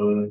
Right.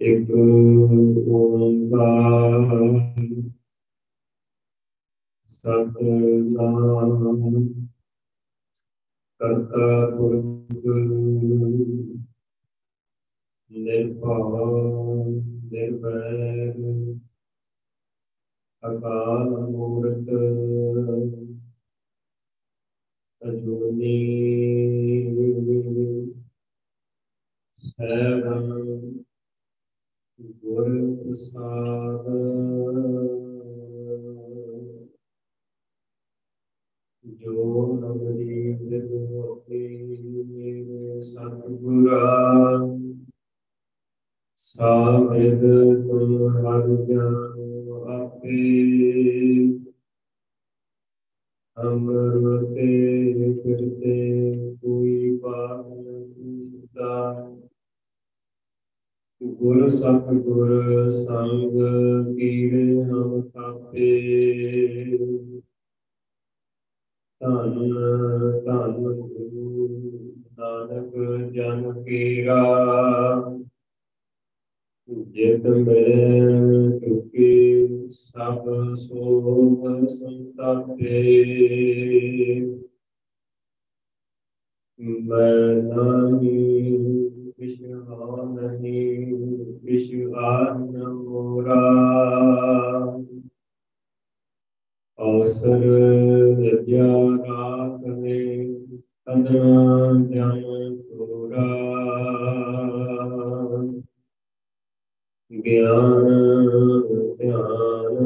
ਇੱਕ ਓੰਕਾਰ। ਸਤਨਾਮ ਕਰਤਾ ਪੁਰਖ ਨਿਰਭਉ ਨਿਰਵੈਰ। ਅਕਾਲ ਮੂਰਤ ਅਜੂਨੀ ਸੈਭੰ ਗੁਰ ਪ੍ਰਸਾਦ। ਜੋ ਨਵਦੀ ਬਿਦੋਕੇ ਸਤਿਗੁਰਾ ਸਾਹਿਬ ਤੁਮ ਹਰ ਜਾਨੋ ਆਪੇ। ਅਮਰ ਤੇ ਕਰਤੇ ਕੋਈ ਪਾਪ ਗੁਰ ਸਤਿਗੁਰ ਸੰਗ ਕੀਰੇ ਹਮ ਥਾਪੇ। ਧੰਨ ਧੰਨ ਗੁਰੂ ਨਾਨਕ ਜਨ ਕੀਰਾ। ਜਿਤ ਮਿਲੇ ਤੁਕੀ ਸਭ ਸੋਗ ਸੰਤਾਪੇ। ਮੈਂ ਨਹੀਂ विश्ववानहीं विश्वान्नमोरा अवसर लज्जा राखने अदना जन तोरा ज्ञान ध्यान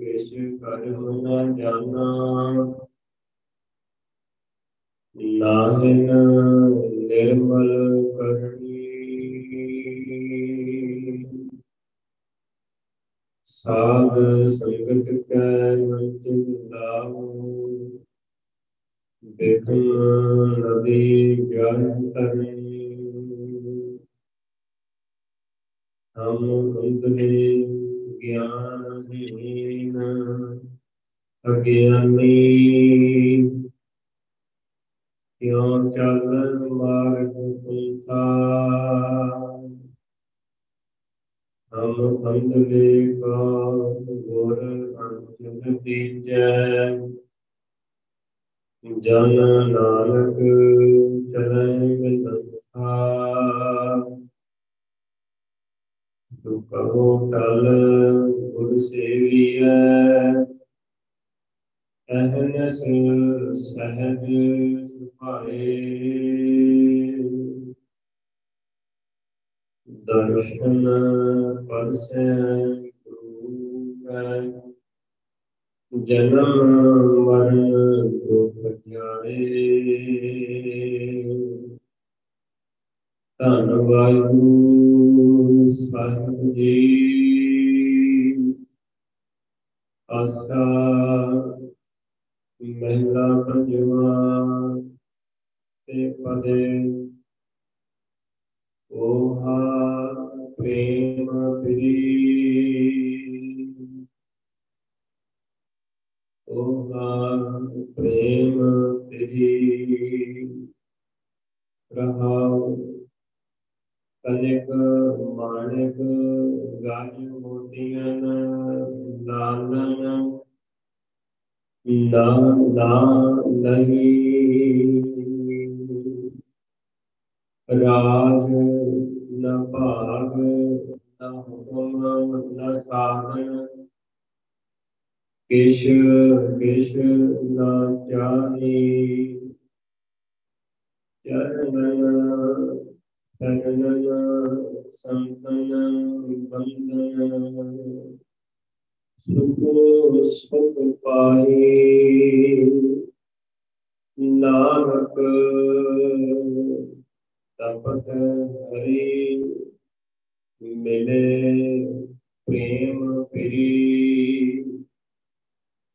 किश कर्म न जाना नाहिन निर्मल ਸਾਧ ਸੰਗਤ ਕੈ ਮੰਚ ਲਾਉ ਦੇਖਨ ਨਦੀ ਜਨ ਤਰਨੀ ਹਮ ਅੰਦਰੇ ਗਿਆਨ ਹੀਨ ਅਗਿਆਨੀ ਕਿਉ ਚੱਲਨ ਮਾਰਗ ਪੁੰਥਾ ਹਮ ਅੰਦਲੇ ਜਨ ਨਾਨਕ ਚਰਨ ਬਿਲੰਥਾ ਦੁਖੋ ਟਲ ਗੁਰ ਸੇਵੀਐ, ਅਹਨਸ ਸਹਜ ਸੁਭਾਏ। ਦਰਸ਼ਨ ਪਰਸੈ ਗੁਰੂ ਜਨਮ ਮਰਨ ਦੁਖ ਜਾਏ ਧੰਨ ਵਾਹਿਗੁਰੂ ਸਾਹਿਬ ਜੀ। ਆਸਾ ਮਹਿਲਾ ਪੰਜਵਾ ਤੇ ਪਦੇ ला राज न भाग न हुक्म न साधन किश किश न जाने। चरणन शरणन संतन बंदन ਸੁਖ ਸੁਖ ਪਾਹੀ ਨਾਨਕ ਤਪਤ ਹਰੀ ਮਿਲੇ ਪ੍ਰੇਮ ਪ੍ਰੀ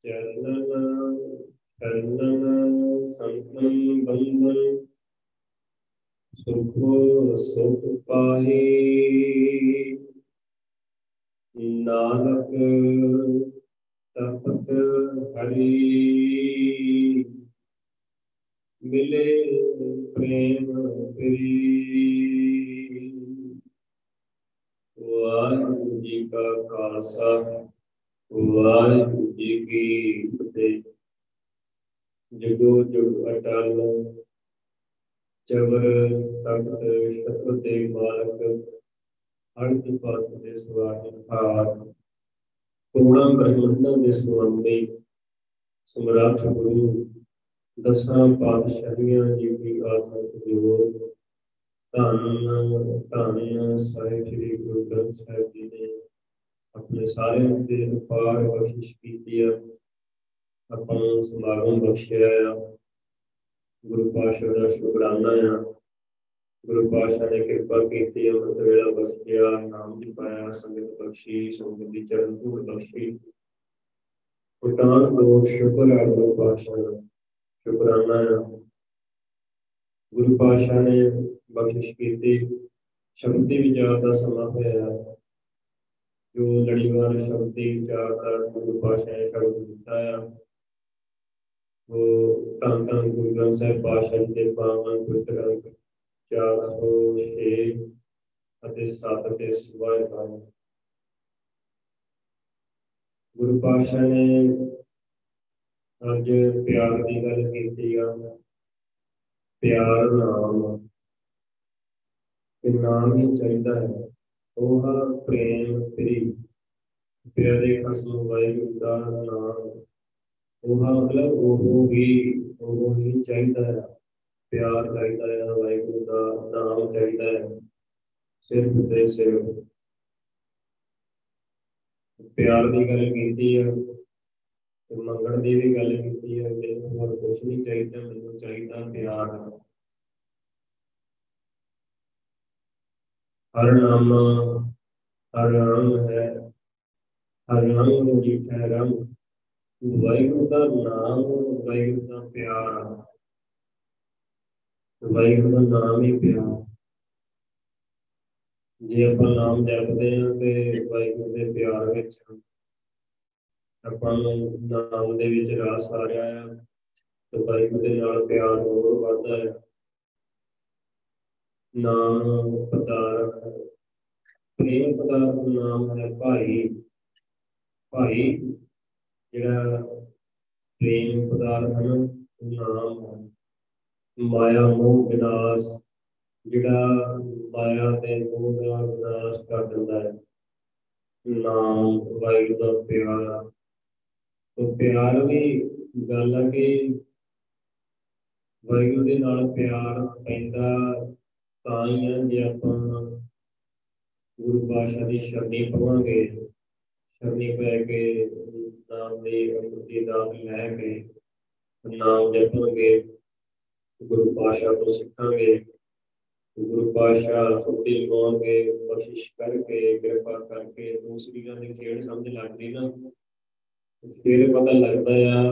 ਚਰਨਨ ਚਰਨਨ ਸੰਤਨ ਬੰਧਨ ਸੁਖ ਸੁਖ ਪਾਹੀ ਨਾਨਕ ਤਪਤ ਹਰੀ। ਮਿਲੇ ਪ੍ਰੇਮ ਪ੍ਰੀ ਵਾਹਿਗੁਰੂ ਜੀ ਕਾ ਖਾਲਸਾ, ਵਾਹਿਗੁਰੂ ਜੀ ਕੀ ਫਤਿਹ। ਜਗੋ ਜਗ ਅਟਲ, ਚਵਰ ਤਖਤ ਸ਼ਤਰ ਦੇ ਮਾਲਕ ਅਰਧ ਪਾਤ ਦੇ ਸਵਾਰ ਕੋਣਾ ਬ੍ਰਹਮੰਡਾਂ ਦੇ ਸੁਆਮੀ ਸਮਰਾਟ ਗੁਰੂ ਦਸਾਂ ਪਾਤਸ਼ਾਹੀਆਂ ਜੀ ਦੀ ਆਤਮਿਕ ਜੋਤ ਧੰਨ ਧੰਨ ਸਾਹਿਬ ਸ੍ਰੀ ਗੁਰੂ ਗ੍ਰੰਥ ਸਾਹਿਬ ਜੀ ਨੇ ਆਪਣੇ ਸਾਰਿਆਂ ਦੇ ਉਪਾਰ ਬਖਸ਼ਿਸ਼ ਕੀਤੀ ਆ ਆਪਾਂ ਨੂੰ ਸਮਾਗਮ ਬਖਸ਼ਿਆ ਆ ਗੁਰੂ ਪਾਤਸ਼ਾਹ ਦਾ ਸ਼ੁਕਰਾਨਾ ਆ ਗੁਰੂ ਪਾਤਸ਼ਾਹ ਨੇ ਕਿਰਪਾ ਕੀਤੀ, ਅੰਮ੍ਰਿਤ ਵੇਲਾ ਬਖਸ਼ਿਆ, ਨਾਮ ਦੀ ਪਾਇਆ ਸੰਗਤ ਬਖਸ਼ੀ ਸੰਗਤ ਦੀ ਚਰਨ ਧੂੜ ਬਖਸ਼ੀ। ਉਟਾਨ ਦੋ ਸ਼ੁਕਰ ਆ ਗੁਰੂ ਪਾਤਸ਼ਾਹ ਦਾ, ਸ਼ੁਕਰਾਨਾ ਆ ਗੁਰੂ ਪਾਤਸ਼ਾਹ ਨੇ ਬਖਸ਼ਿਸ਼ ਕੀਤੀ ਸ਼ਬਦੀ ਵਿਚਾਰ ਦਾ ਸਮਾਂ ਹੋਇਆ ਜੋ ਲੜੀਵਾਰ ਸ਼ਬਦੀ ਵਿਚਾਰ ਦਾ ਗੁਰੂ ਪਾਤਸ਼ਾਹ ਨੇ ਸ਼ਬਦ ਦਿੱਤਾ ਆ ਉਹ ਤਾਂ ਤਾਂ ਗੁਰੂ ਗ੍ਰੰਥ ਸਾਹਿਬ ਪਾਤਸ਼ਾਹ ਜੀ ਦੇ ਪਾਵਨ ਪਵਿੱਤਰ ਅੰਕ 406 ਅਤੇ 7 ਤੇ ਸਵਾਇ ਹਨ ਗੁਰੂ ਪਾਤਸ਼ਾਹ ਨੇ ਅੱਜ ਪਿਆਰ ਦੀ ਗੱਲ ਕੀਤੀ ਆ। ਪਿਆਰ ਨਾਮ ਇਹ ਨਾਮ ਹੀ ਚਾਹੀਦਾ ਹੈ। ਉਹ ਹੈ ਪ੍ਰੇਮ ਪ੍ਰੀ ਪਿਆਰੇ ਖਸਮ ਵਾਹਿਗੁਰੂ ਦਾ ਨਾਮ। ਉਹ ਮਤਲਬ ਉਹ ਵੀ, ਉਹ ਹੀ ਚਾਹੀਦਾ ਹੈ ਪਿਆਰ ਚਾਹੀਦਾ ਹੈ ਵਾਹਿਗੁਰੂ ਦਾ ਨਾਮ ਚਾਹੀਦਾ ਹੈ ਸਿਰਫ ਤੇ ਸਿਰਫ ਪਿਆਰ ਦੀ ਗੱਲ ਕੀਤੀ ਹੈ ਤੇ ਮੰਗਣ ਦੀ ਵੀ ਗੱਲ ਕੀਤੀ ਹੈ ਮੈਨੂੰ ਹੋਰ ਕੁਝ ਨਹੀਂ ਚਾਹੀਦਾ ਮੈਨੂੰ ਚਾਹੀਦਾ ਪਿਆਰ ਹਰ ਨਾਮ ਹਰ ਨਾਮ ਹੈ ਹਰ ਨਾਮ ਨੂੰ ਜੀਠਾ ਰੰਗ ਵਾਹਿਗੁਰੂ ਦਾ ਨਾਮ ਵਾਹਿਗੁਰੂ ਦਾ ਪਿਆਰ ਵਾਹਿਗੁਰੂ ਦਾ ਨਾਮ ਹੀ ਪਿਆਰ। ਜੇ ਆਪਾਂ ਨਾਮ ਜਪਦੇ ਹਾਂ ਤੇ ਵਾਹਿਗੁਰੂ ਦੇ ਪਿਆਰ ਵਿੱਚ ਆਪਾਂ ਨੂੰ ਨਾਮ ਦੇ ਵਿੱਚ ਰਾਸ ਆ ਰਿਹਾ ਹੈ ਤੇ ਵਾਹਿਗੁਰੂ ਦੇ ਨਾਲ ਪਿਆਰ ਹੋਰ ਵੱਧਦਾ ਹੈ। ਨਾਮ ਪਦਾਰਥ ਪ੍ਰੇਮ ਪਦਾਰਥ ਨਾਮ ਹੈ ਭਾਈ। ਭਾਈ ਜਿਹੜਾ ਪ੍ਰੇਮ ਪਦਾਰਥ ਹੈ ਨਾਮ ਹੈ। ਮਾਇਆ ਮੋਹ ਵਿਨਾਸ਼, ਜਿਹੜਾ ਮਾਇਆ ਦੇ ਮੋਹ ਦਾ ਵਿਨਾਸ਼ ਕਰ ਦਿੰਦਾ ਹੈ। ਨਾਮ ਵਾਹਿਗੁਰੂ ਦਾ ਪਿਆਰ। ਤੋਂ ਪਿਆਰ ਵੀ ਗੱਲ ਹੈ ਕਿ ਵਾਹਿਗੁਰੂ ਦੇ ਨਾਲ ਪਿਆਰ ਪੈਂਦਾ ਤਾਂ ਹੀ ਹੈ ਜੇ ਆਪਾਂ ਗੁਰੂ ਪਾਸ਼ਾ ਦੀ ਸ਼ਰਣੀ ਪਵਾਂਗੇ। ਸ਼ਰਣੀ ਪੈ ਕੇ ਨਾਮ ਦੀ ਅੰਮ੍ਰਿਤੀ ਦਾ ਲੈ ਕੇ ਨਾਮ ਜਪਾਂਗੇ ਗੁਰੂ ਪਾਸ਼ਾ ਤੋਂ ਸਿੱਖਾਂਗੇ, ਗੁਰੂ ਪਾਸ਼ਾ ਸੁੱਤੀ ਲਵਾਂਗੇ ਕੋਸ਼ਿਸ਼ ਕਰਕੇ, ਕਿਰਪਾ ਕਰਕੇ ਦੂਸਰੀਆਂ ਦੀ ਖੇਡ ਸਮਝ ਲੱਗਦੀ ਨਾ। ਫਿਰ ਪਤਾ ਲੱਗਦਾ ਆ,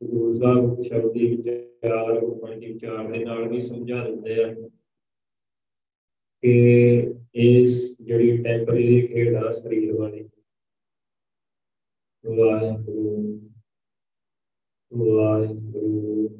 ਗੁਰੂ ਸਾਹਿਬ ਸ਼ਬਦੀ ਵਿਚਾਰ ਗੁਰਬਾਣੀ ਦੇ ਵਿਚਾਰ ਦੇ ਨਾਲ ਵੀ ਸਮਝਾ ਦਿੰਦੇ ਆ ਕਿ ਇਸ ਜਿਹੜੀ ਟੈਂਪਰੇਰੀ ਖੇਡ ਆ ਸਰੀਰ ਵਾਲੀ, ਵਾਹਿਗੁਰੂ ਵਾਹਿਗੁਰੂ।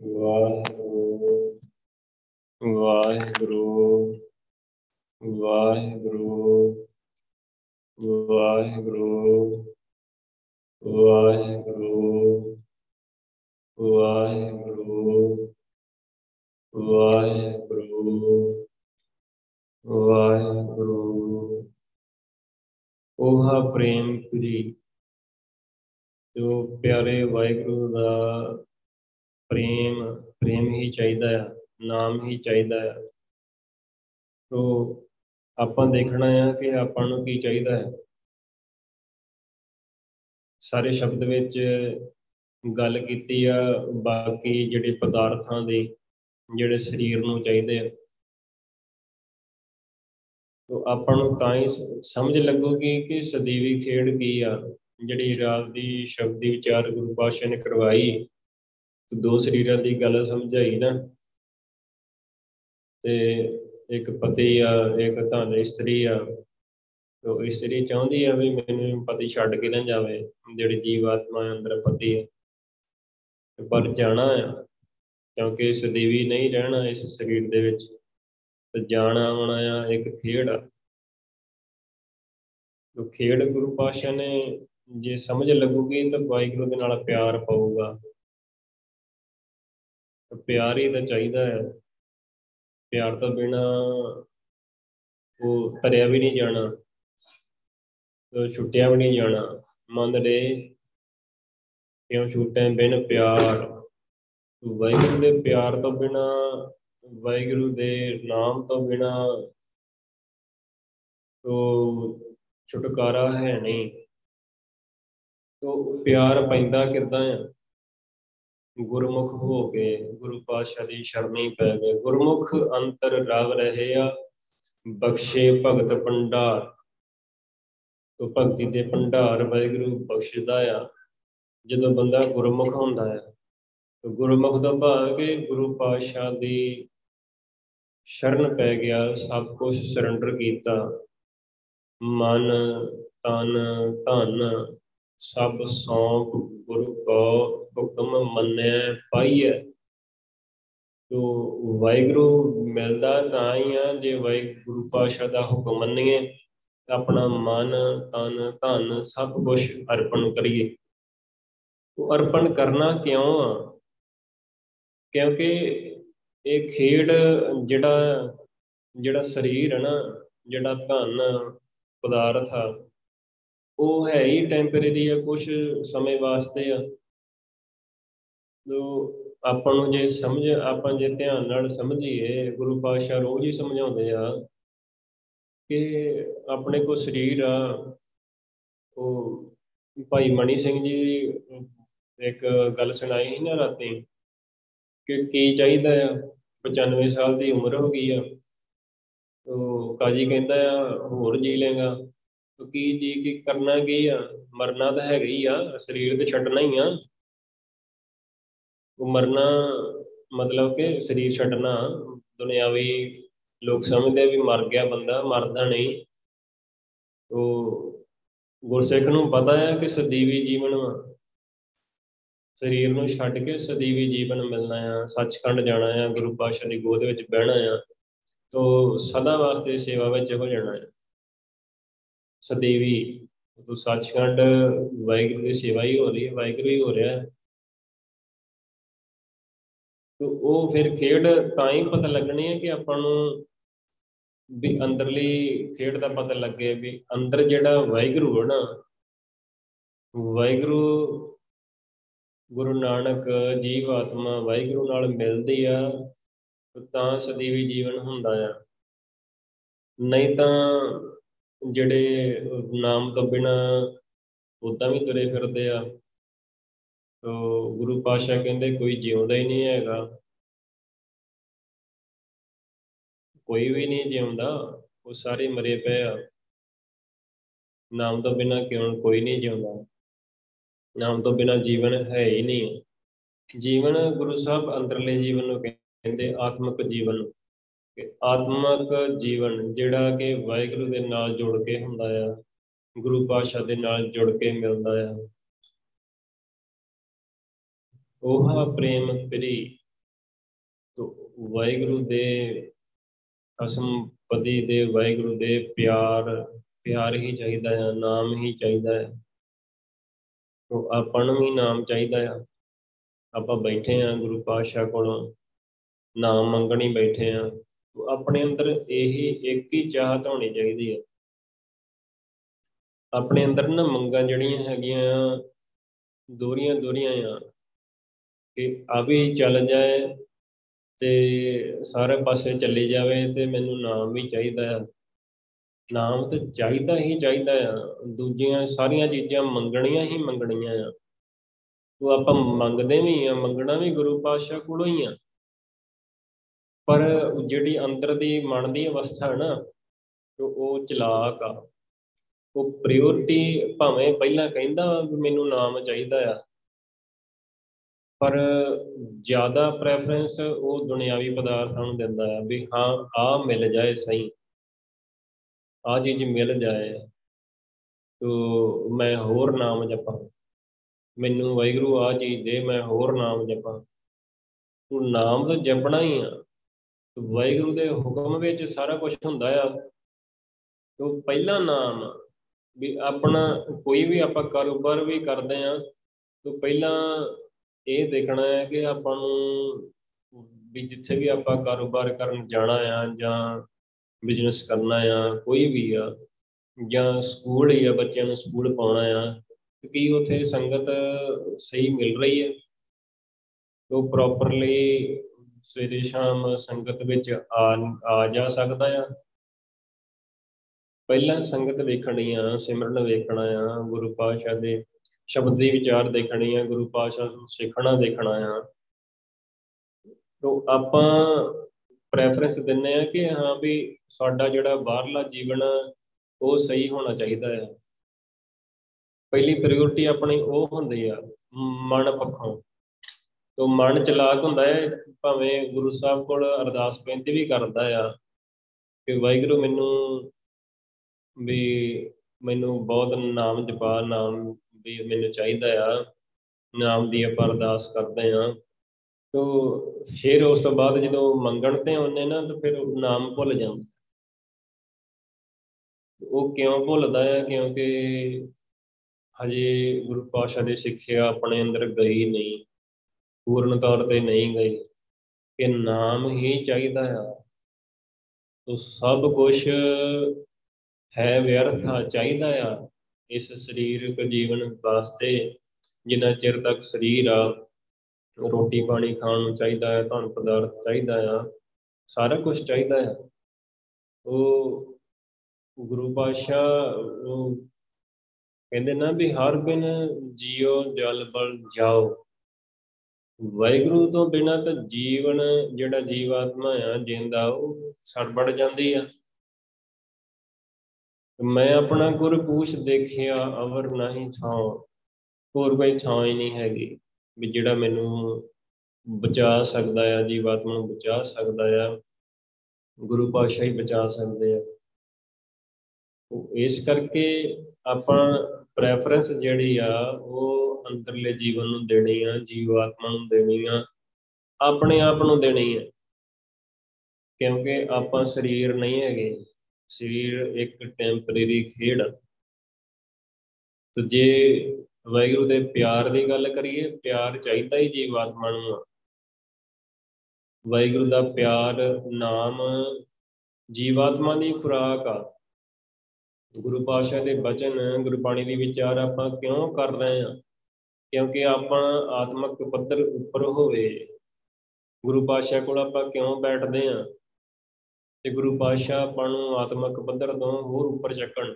ਵਾਹਿਗੁਰੂ ਵਾਹਿਗੁਰੂ ਵਾਹਿਗੁਰੂ ਵਾਹਿਗੁਰੂ ਵਾਹਿਗੁਰੂ ਵਾਹਿਗੁਰੂ ਵਾਹਿਗੁਰੂ। ਵਾਹਿਗੁਰੂ ਉਹ ਪ੍ਰੇਮ ਪੁਰੀ ਜੋ ਪਿਆਰੇ ਵਾਹਿਗੁਰੂ ਦਾ ਪ੍ਰੇਮ ਪ੍ਰੇਮ ਹੀ ਚਾਹੀਦਾ ਆ, ਨਾਮ ਹੀ ਚਾਹੀਦਾ ਆ। ਤੋ ਆਪਾਂ ਦੇਖਣਾ ਆ ਕਿ ਆਪਾਂ ਨੂੰ ਕੀ ਚਾਹੀਦਾ ਹੈ ਸਾਰੇ ਸ਼ਬਦ ਵਿੱਚ ਗੱਲ ਕੀਤੀ ਆ, ਬਾਕੀ ਜਿਹੜੇ ਪਦਾਰਥਾਂ ਦੇ ਜਿਹੜੇ ਸਰੀਰ ਨੂੰ ਚਾਹੀਦੇ ਆ। ਤੋ ਆਪਾਂ ਨੂੰ ਤਾਂ ਹੀ ਸਮਝ ਲੱਗੂਗੀ ਕਿ ਸਦੀਵੀ ਖੇਡ ਕੀ ਆ। ਜਿਹੜੀ ਰਾਤ ਦੀ, ਸ਼ਬਦੀ, ਵਿਚਾਰ, ਗੁਰੂ ਪਾਤਸ਼ਾਹ ਨੇ ਕਰਵਾਈ ਤੇ ਦੋ ਸਰੀਰਾਂ ਦੀ ਗੱਲ ਸਮਝਾਈ ਨਾ, ਤੇ ਇੱਕ ਪਤੀ ਆ, ਇੱਕ ਧਨ, ਇਸਤਰੀ ਆ, ਤੋ ਇਸਤਰੀ ਚਾਹੁੰਦੀ ਆ ਵੀ ਮੈਨੂੰ ਪਤੀ ਛੱਡ ਕੇ ਨਾ ਜਾਵੇ, ਜਿਹੜੀ ਜੀਵਾਤਮਾ ਅੰਦਰ ਪਤੀ ਹੈ ਪਰ ਜਾਣਾ ਆ, ਕਿਉਂਕਿ ਸਦੀਵੀ ਨਹੀਂ ਰਹਿਣਾ ਇਸ ਸਰੀਰ ਦੇ ਵਿੱਚ, ਤੇ ਜਾਣਾ ਆਉਣਾ ਆ ਇੱਕ ਖੇਡ ਆ। ਤੋ ਖੇਡ ਗੁਰੂ ਪਾਤਸ਼ਾਹ ਨੇ ਜੇ ਸਮਝ ਲੱਗੂਗੀ ਤਾਂ ਵਾਹਿਗੁਰੂ ਦੇ ਨਾਲ ਪਿਆਰ ਪਊਗਾ। ਪਿਆਰ ਹੀ ਤਾਂ ਚਾਹੀਦਾ ਹੈ। ਪਿਆਰ ਤੋਂ ਬਿਨਾ ਉਹ ਤਰਿਆ ਵੀ ਨਹੀਂ ਜਾਣਾ, ਉਹ ਛੁੱਟਿਆ ਵੀ ਨਹੀਂ ਜਾਣਾ। ਮੰਨ ਲੈ ਕਿਉਂ ਛੁੱਟੇ ਬਿਨ ਪਿਆਰ? ਵਾਹਿਗੁਰੂ ਦੇ ਪਿਆਰ ਤੋਂ ਬਿਨਾ, ਵਾਹਿਗੁਰੂ ਦੇ ਨਾਮ ਤੋਂ ਬਿਨਾ ਤੋ ਛੁਟਕਾਰਾ ਹੈ ਨਹੀਂ। ਤੋ ਪਿਆਰ ਪੈਂਦਾ ਕਿੱਦਾਂ ਆ ਗੁਰਮੁਖ ਹੋ ਕੇ ਗੁਰੂ ਪਾਤਸ਼ਾਹ ਦੀ ਸ਼ਰਣੀ ਪੈ ਗਏ। ਗੁਰਮੁਖ ਅੰਤਰ ਰਵ ਰਹੇ ਆ ਬਖਸ਼ੇ ਭਗਤ ਭੰਡਾਰ। ਤੋ ਭਗਤੀ ਦੇ ਭੰਡਾਰ ਵਾਹਿਗੁਰੂ ਬਖਸ਼ਦਾ ਆ। ਜਦੋਂ ਬੰਦਾ ਗੁਰਮੁਖ ਹੁੰਦਾ ਹੈ ਤੋ ਗੁਰਮੁਖ ਦਾ ਭਾਵ ਕਿ ਗੁਰੂ ਪਾਤਸ਼ਾਹ ਦੀ ਸ਼ਰਨ ਪੈ ਗਿਆ, ਸਭ ਕੁਝ ਸਰੈਂਡਰ ਕੀਤਾ। ਮਨ, ਤਨ, ਧਨ ਸਭ ਸੌਂਪ ਗੁਰੂ ਕੋ ਹੁਕਮ ਮੰਨਿਆ ਪਾਈਐ। ਤੋ ਵਾਹਿਗੁਰੂ ਮਿਲਦਾ ਤਾਂ ਹੀ ਆ, ਜੇ ਵਾਹਿਗੁਰੂ ਪਾਸ਼ਾ ਦਾ ਹੁਕਮ ਮੰਨੀਏ ਆਪਣਾ ਮਨ, ਤਨ, ਧਨ ਸਭ ਕੁਝ ਅਰਪਣ ਕਰੀਏ। ਉਹ ਅਰਪਣ ਕਰਨਾ ਕਿਉਂ ਆ? ਕਿਉਂਕਿ ਇਹ ਖੇਡ ਜਿਹੜਾ ਜਿਹੜਾ ਸਰੀਰ ਹੈ ਨਾ, ਜਿਹੜਾ ਧਨ, ਪਦਾਰਥ ਆ ਉਹ ਹੈ ਹੀ ਟੈਂਪਰੇਰੀ ਆ ਕੁਝ ਸਮੇਂ ਵਾਸਤੇ ਆ। ਜੋ ਆਪਾਂ ਨੂੰ ਜੇ ਸਮਝ, ਆਪਾਂ ਜੇ ਧਿਆਨ ਨਾਲ ਸਮਝੀਏ, ਗੁਰੂ ਪਾਤਸ਼ਾਹ ਰੋਜ਼ ਹੀ ਸਮਝਾਉਂਦੇ ਆ ਕਿ ਆਪਣੇ ਕੋ ਸਰੀਰ ਆ, ਉਹ ਭਾਈ ਮਣੀ ਸਿੰਘ ਜੀ ਇੱਕ ਗੱਲ ਸੁਣਾਈ ਸੀ ਨਾ ਰਾਤੀ ਕਿ ਕੀ ਚਾਹੀਦਾ ਆ 95 ਸਾਲ ਦੀ ਉਮਰ ਹੋ ਗਈ ਆ। ਤੋ ਕਾਜੀ ਕਹਿੰਦਾ ਆ, ਹੋਰ ਜੀ ਲੇਗਾ ਤੋ ਕੀ ਜੀ ਕੀ ਕਰਨਾ ਕੀ ਆ? ਮਰਨਾ ਤਾਂ ਹੈਗਾ ਹੀ ਆ, ਸਰੀਰ ਤੇ ਛੱਡਣਾ ਹੀ ਆ। ਉਹ ਮਰਨਾ ਮਤਲਬ ਕਿ ਸਰੀਰ ਛੱਡਣਾ, ਦੁਨਿਆਵੀ ਲੋਕ ਸਮਝਦੇ ਵੀ ਮਰ ਗਿਆ ਬੰਦਾ, ਮਰਦਾ ਨਹੀਂ। ਉਹ ਗੁਰਸਿੱਖ ਨੂੰ ਪਤਾ ਹੈ ਕਿ ਸਦੀਵੀ ਜੀਵਨ ਸਰੀਰ ਨੂੰ ਛੱਡ ਕੇ ਸਦੀਵੀ ਜੀਵਨ ਮਿਲਣਾ ਆ, ਸੱਚਖੰਡ ਜਾਣਾ ਆ, ਗੁਰੂ ਪਾਤਸ਼ਾਹ ਦੀ ਗੋਦ ਵਿੱਚ ਬਹਿਣਾ ਆ। ਤੋ ਸਦਾ ਵਾਸਤੇ ਸੇਵਾ ਵਿੱਚ ਹੋ ਜਾਣਾ ਹੈ ਸਦੀਵੀ ਤੋ ਸੱਚਖੰਡ ਵਾਹਿਗੁਰੂ ਦੀ ਸੇਵਾ ਹੀ ਹੋ ਰਹੀ ਹੈ, ਵਾਹਿਗੁਰੂ ਹੀ ਹੋ ਰਿਹਾ ਹੈ। ਤੋ ਉਹ ਫਿਰ ਖੇਡ ਤਾਂ ਹੀ ਪਤਾ ਲੱਗਣੀ ਹੈ ਕਿ ਆਪਾਂ ਨੂੰ ਵੀ ਅੰਦਰਲੀ ਖੇਡ ਦਾ ਪਤਾ ਲੱਗੇ ਵੀ ਅੰਦਰ ਜਿਹੜਾ ਵਾਹਿਗੁਰੂ ਹੈ ਨਾ, ਵਾਹਿਗੁਰੂ ਗੁਰੂ ਨਾਨਕ ਜੀਵ ਆਤਮਾ ਵਾਹਿਗੁਰੂ ਨਾਲ ਮਿਲਦੀ ਆ, ਤਾਂ ਸਦੀਵੀ ਜੀਵਨ ਹੁੰਦਾ ਆ। ਨਹੀਂ ਤਾਂ ਜਿਹੜੇ ਨਾਮ ਤੋਂ ਬਿਨਾ ਉਦਾਂ ਵੀ ਤੁਰੇ ਫਿਰਦੇ ਆ। ਤੋ ਗੁਰੂ ਪਾਸ਼ਾ ਕਹਿੰਦੇ, ਕੋਈ ਜਿਉਂਦਾ ਹੀ ਨਹੀਂ ਹੈਗਾ। ਕੋਈ ਵੀ ਨਹੀਂ ਜਿਉਂਦਾ, ਉਹ ਸਾਰੇ ਮਰੇ ਪਏ ਆ। ਨਾਮ ਤੋਂ ਬਿਨਾ ਕਿਉਂ, ਕੋਈ ਨਹੀਂ ਜਿਉਂਦਾ। ਨਾਮ ਤੋਂ ਬਿਨਾ ਜੀਵਨ ਹੈ ਹੀ ਨਹੀਂ। ਜੀਵਨ ਗੁਰੂ ਸਾਹਿਬ ਅੰਦਰਲੇ ਜੀਵਨ ਨੂੰ ਕਹਿੰਦੇ, ਆਤਮਿਕ ਜੀਵਨ। ਕਿ ਆਤਮਿਕ ਜੀਵਨ ਜਿਹੜਾ ਕਿ ਵਾਹਿਗੁਰੂ ਦੇ ਨਾਲ ਜੁੜ ਕੇ ਹੁੰਦਾ ਆ, ਗੁਰੂ ਪਾਸ਼ਾ ਦੇ ਨਾਲ ਜੁੜ ਕੇ ਮਿਲਦਾ ਆ। ਉਹਾ ਪ੍ਰੇਮ ਤੇਰੀ ਤੋ ਵਾਹਿਗੁਰੂ ਦੇ ਕਸਮ ਪਤੀ ਦੇ ਵਾਹਿਗੁਰੂ ਦੇ ਪਿਆਰ ਪਿਆਰ ਹੀ ਚਾਹੀਦਾ ਆ, ਨਾਮ ਹੀ ਚਾਹੀਦਾ ਹੈ ਤੋ ਆਪਾਂ ਨੂੰ ਵੀ ਨਾਮ ਚਾਹੀਦਾ ਆ। ਆਪਾਂ ਬੈਠੇ ਆ ਗੁਰੂ ਪਾਤਸ਼ਾਹ ਕੋਲੋਂ, ਨਾਮ ਮੰਗਣੀ ਬੈਠੇ ਆ। ਆਪਣੇ ਅੰਦਰ ਇਹੀ ਇੱਕ ਹੀ ਚਾਹਤ ਹੋਣੀ ਚਾਹੀਦੀ ਹੈ। ਆਪਣੇ ਅੰਦਰ ਨਾ ਮੰਗਾਂ ਜਿਹੜੀਆਂ ਹੈਗੀਆਂ ਦੋਰੀਆਂ ਦੋਰੀਆਂ ਆ ਕਿ ਆ ਵੀ ਚੱਲ ਜਾਏ ਤੇ ਸਾਰੇ ਪਾਸੇ ਚੱਲੀ ਜਾਵੇ ਤੇ ਮੈਨੂੰ ਨਾਮ ਵੀ ਚਾਹੀਦਾ ਆ। ਨਾਮ ਤੇ ਚਾਹੀਦਾ ਹੀ ਚਾਹੀਦਾ ਆ। ਦੂਜੀਆਂ ਸਾਰੀਆਂ ਚੀਜ਼ਾਂ ਮੰਗਣੀਆਂ ਹੀ ਮੰਗਣੀਆਂ ਆ। ਉਹ ਆਪਾਂ ਮੰਗਦੇ ਵੀ ਆ, ਮੰਗਣਾ ਵੀ ਗੁਰੂ ਪਾਤਸ਼ਾਹ ਕੋਲੋਂ ਹੀ ਆ। ਪਰ ਜਿਹੜੀ ਅੰਦਰ ਦੀ ਮਨ ਦੀ ਅਵਸਥਾ ਹੈ ਨਾ ਉਹ ਚਲਾਕ ਆ। ਉਹ ਪ੍ਰਾਇੋਰਟੀ ਭਾਵੇਂ ਪਹਿਲਾਂ ਕਹਿੰਦਾ ਮੈਨੂੰ ਨਾਮ ਚਾਹੀਦਾ ਆ, ਪਰ ਜ਼ਿਆਦਾ ਪ੍ਰੈਫਰੈਂਸ ਉਹ ਦੁਨਿਆਵੀ ਪਦਾਰਥਾਂ ਨੂੰ ਦਿੰਦਾ ਆ ਵੀ ਹਾਂ ਆ ਮਿਲ ਜਾਏ ਸਹੀ ਆ ਚੀਜ਼ ਮਿਲ ਜਾਏ। ਤੋ ਮੈਂ ਹੋਰ ਨਾਮ ਜਪਾਂ। ਮੈਨੂੰ ਵਾਹਿਗੁਰੂ ਆ ਚੀਜ਼ ਦੇ, ਮੈਂ ਹੋਰ ਨਾਮ ਜਪਾਂ। ਉਹ ਨਾਮ ਤਾਂ ਜਪਣਾ ਹੀ ਆ। ਵਾਹਿਗੁਰੂ ਦੇ ਹੁਕਮ ਵਿੱਚ ਸਾਰਾ ਕੁਝ ਹੁੰਦਾ ਆ। ਤੋ ਪਹਿਲਾ ਨਾਮ ਵੀ ਆਪਣਾ ਕੋਈ ਵੀ ਆਪਾਂ ਕਾਰੋਬਾਰ ਵੀ ਕਰਦੇ ਆ, ਤੋ ਪਹਿਲਾਂ ਇਹ ਦੇਖਣਾ ਹੈ ਕਿ ਆਪਾਂ ਨੂੰ ਵੀ ਜਿੱਥੇ ਵੀ ਆਪਾਂ ਕਾਰੋਬਾਰ ਕਰਨ ਜਾਣਾ ਆ ਜਾਂ ਬਿਜ਼ਨਸ ਕਰਨਾ ਆ, ਕੋਈ ਵੀ ਆ, ਜਾਂ ਸਕੂਲ ਹੀ ਆ ਬੱਚਿਆਂ ਨੂੰ ਸਕੂਲ ਪਾਉਣਾ ਆ ਕੀ ਉਥੇ ਸੰਗਤ ਸਹੀ ਮਿਲ ਰਹੀ ਹੈ? ਉਹ ਪ੍ਰੋਪਰਲੀ ਸਵੇਰੇ ਸ਼ਾਮ ਸੰਗਤ ਵਿੱਚ ਆ ਆ ਜਾ ਸਕਦਾ ਆ। ਪਹਿਲਾਂ ਸੰਗਤ ਵੇਖਣੀ ਆ, ਸਿਮਰਨ ਵੇਖਣਾ ਆ, ਗੁਰੂ ਪਾਤਸ਼ਾਹ ਦੇ ਸ਼ਬਦ ਦੀ ਵਿਚਾਰ ਦੇਖਣੀ ਆ, ਗੁਰੂ ਪਾਤਸ਼ਾਹ ਨੂੰ ਸਿੱਖਣਾ ਦੇਖਣਾ ਆ। ਤੋਂ ਆਪਾਂ ਪ੍ਰੈਫਰੈਂਸ ਦਿੰਨੇ ਆ ਕਿ ਹਾਂ ਵੀ ਸਾਡਾ ਜਿਹੜਾ ਬਾਹਰਲਾ ਜੀਵਨ ਉਹ ਸਹੀ ਹੋਣਾ ਚਾਹੀਦਾ ਆ। ਪਹਿਲੀ ਪ੍ਰਾਇੋਰਟੀ ਆਪਣੀ ਉਹ ਹੁੰਦੀ ਆ, ਮਨ ਪੱਖੋਂ। ਤੋਂ ਮਨ ਚਲਾਕ ਹੁੰਦਾ ਹੈ, ਭਾਵੇਂ ਗੁਰੂ ਸਾਹਿਬ ਕੋਲ ਅਰਦਾਸ ਬੇਨਤੀ ਵੀ ਕਰਦਾ ਆ ਕਿ ਵਾਹਿਗੁਰੂ ਮੈਨੂੰ ਵੀ ਮੈਨੂੰ ਬਹੁਤ ਨਾਮ ਜਪਾ, ਨਾਮ ਵੀ ਮੈਨੂੰ ਚਾਹੀਦਾ ਆ, ਨਾਮ ਦੀ ਆਪਾਂ ਅਰਦਾਸ ਕਰਦੇ ਆ ਤੋ ਫਿਰ ਉਸ ਤੋਂ ਬਾਅਦ ਜਦੋਂ ਮੰਗਣ ਤੇ ਆਉਂਦੇ ਨਾ, ਤਾਂ ਫਿਰ ਨਾਮ ਭੁੱਲ ਜਾਂਦਾ। ਉਹ ਕਿਉਂ ਭੁੱਲਦਾ ਹੈ ਕਿਉਂਕਿ ਹਜੇ ਗੁਰੂ ਪਾਸ਼ਾ ਦੀ ਸਿੱਖਿਆ ਆਪਣੇ ਅੰਦਰ ਗਈ ਨਹੀਂ। ਪੂਰਨ ਤੌਰ ਤੇ ਨਹੀਂ ਗਈ ਕਿ ਨਾਮ ਹੀ ਚਾਹੀਦਾ ਆ। ਤੋ ਸਭ ਕੁਝ ਹੈ ਵਿਅਰਥ ਚਾਹੀਦਾ ਆ। ਇਸ ਸਰੀਰਕ ਜੀਵਨ ਵਾਸਤੇ ਜਿੰਨਾ ਚਿਰ ਤੱਕ ਸਰੀਰ ਆ, ਰੋਟੀ ਪਾਣੀ ਖਾਣ ਨੂੰ ਚਾਹੀਦਾ ਹੈ ਤੁਹਾਨੂੰ ਪਦਾਰਥ ਚਾਹੀਦਾ ਆ, ਸਾਰਾ ਕੁਝ ਚਾਹੀਦਾ ਆ। ਉਹ ਗੁਰੂ ਪਾਤਸ਼ਾਹ ਉਹ ਕਹਿੰਦੇ ਨਾ ਵੀ ਹਰ ਬਿਨ ਜੀਓ ਜਲ ਬਲ ਜਾਓ। ਵਾਹਿਗੁਰੂ ਤੋਂ ਬਿਨਾ ਤਾਂ ਜੀਵਨ, ਜਿਹੜਾ ਜੀਵਾਤਮਾ ਆ, ਜਿੰਦਾ ਉਹ ਸੜਬੜ ਜਾਂਦੀ ਆ। ਮੈਂ ਆਪਣਾ ਗੁਰ ਪੂਛ ਦੇਖਿਆ, ਅਵਰ ਨਹੀਂ ਥਾਂ ਹੋਰ ਕੋਈ ਥਾਂ ਹੀ ਨਹੀਂ ਹੈਗੀ, ਵੀ ਜਿਹੜਾ ਮੈਨੂੰ ਬਚਾ ਸਕਦਾ ਆ, ਜੀਵਾਤਮਾ ਨੂੰ ਬਚਾ ਸਕਦਾ ਆ, ਗੁਰੂ ਪਾਤਸ਼ਾਹ ਹੀ ਬਚਾ ਸਕਦੇ ਆ। ਇਸ ਕਰਕੇ ਆਪਾਂ ਪ੍ਰੈਫਰੈਂਸ ਜਿਹੜੀ ਆ, ਉਹ ਅੰਦਰਲੇ ਜੀਵਨ ਨੂੰ ਦੇਣੀ ਆ ਜੀਵਾਤਮਾ ਨੂੰ ਦੇਣੀ ਆ, ਆਪਣੇ ਆਪ ਨੂੰ ਦੇਣੀ ਆ। ਕਿਉਂਕਿ ਆਪਾਂ ਸਰੀਰ ਨਹੀਂ ਹੈਗੇ, ਸਰੀਰ ਇੱਕ ਟੈਂਪਰੇਰੀ ਖੇਡ ਤੇ ਜੇ ਵਾਹਿਗੁਰੂ ਦੇ ਪਿਆਰ ਦੀ ਗੱਲ ਕਰੀਏ, ਪਿਆਰ ਚਾਹੀਦਾ ਹੀ ਜੀਵਾਤਮਾ ਨੂੰ ਵਾਹਿਗੁਰੂ ਦਾ ਪਿਆਰ ਨਾਮ ਜੀਵਾਤਮਾ ਦੀ ਖੁਰਾਕ ਆ। ਗੁਰੂ ਪਾਤਸ਼ਾਹ ਦੇ ਬਚਨ ਗੁਰਬਾਣੀ ਦੀ ਵਿਚਾਰ ਆਪਾਂ ਕਿਉਂ ਕਰ ਰਹੇ ਆ ਕਿਉਂਕਿ ਆਪਾਂ ਆਤਮਿਕ ਪੱਧਰ ਉੱਪਰ ਹੋਵੇ, ਗੁਰੂ ਪਾਤਸ਼ਾਹ ਕੋਲ ਆਪਾਂ ਕਿਉਂ ਬੈਠਦੇ ਆ ਤੇ ਗੁਰੂ ਪਾਤਸ਼ਾਹ ਆਪਾਂ ਨੂੰ ਆਤਮਿਕ ਪੱਧਰ ਤੋਂ ਹੋਰ ਉੱਪਰ ਚੱਕਣ।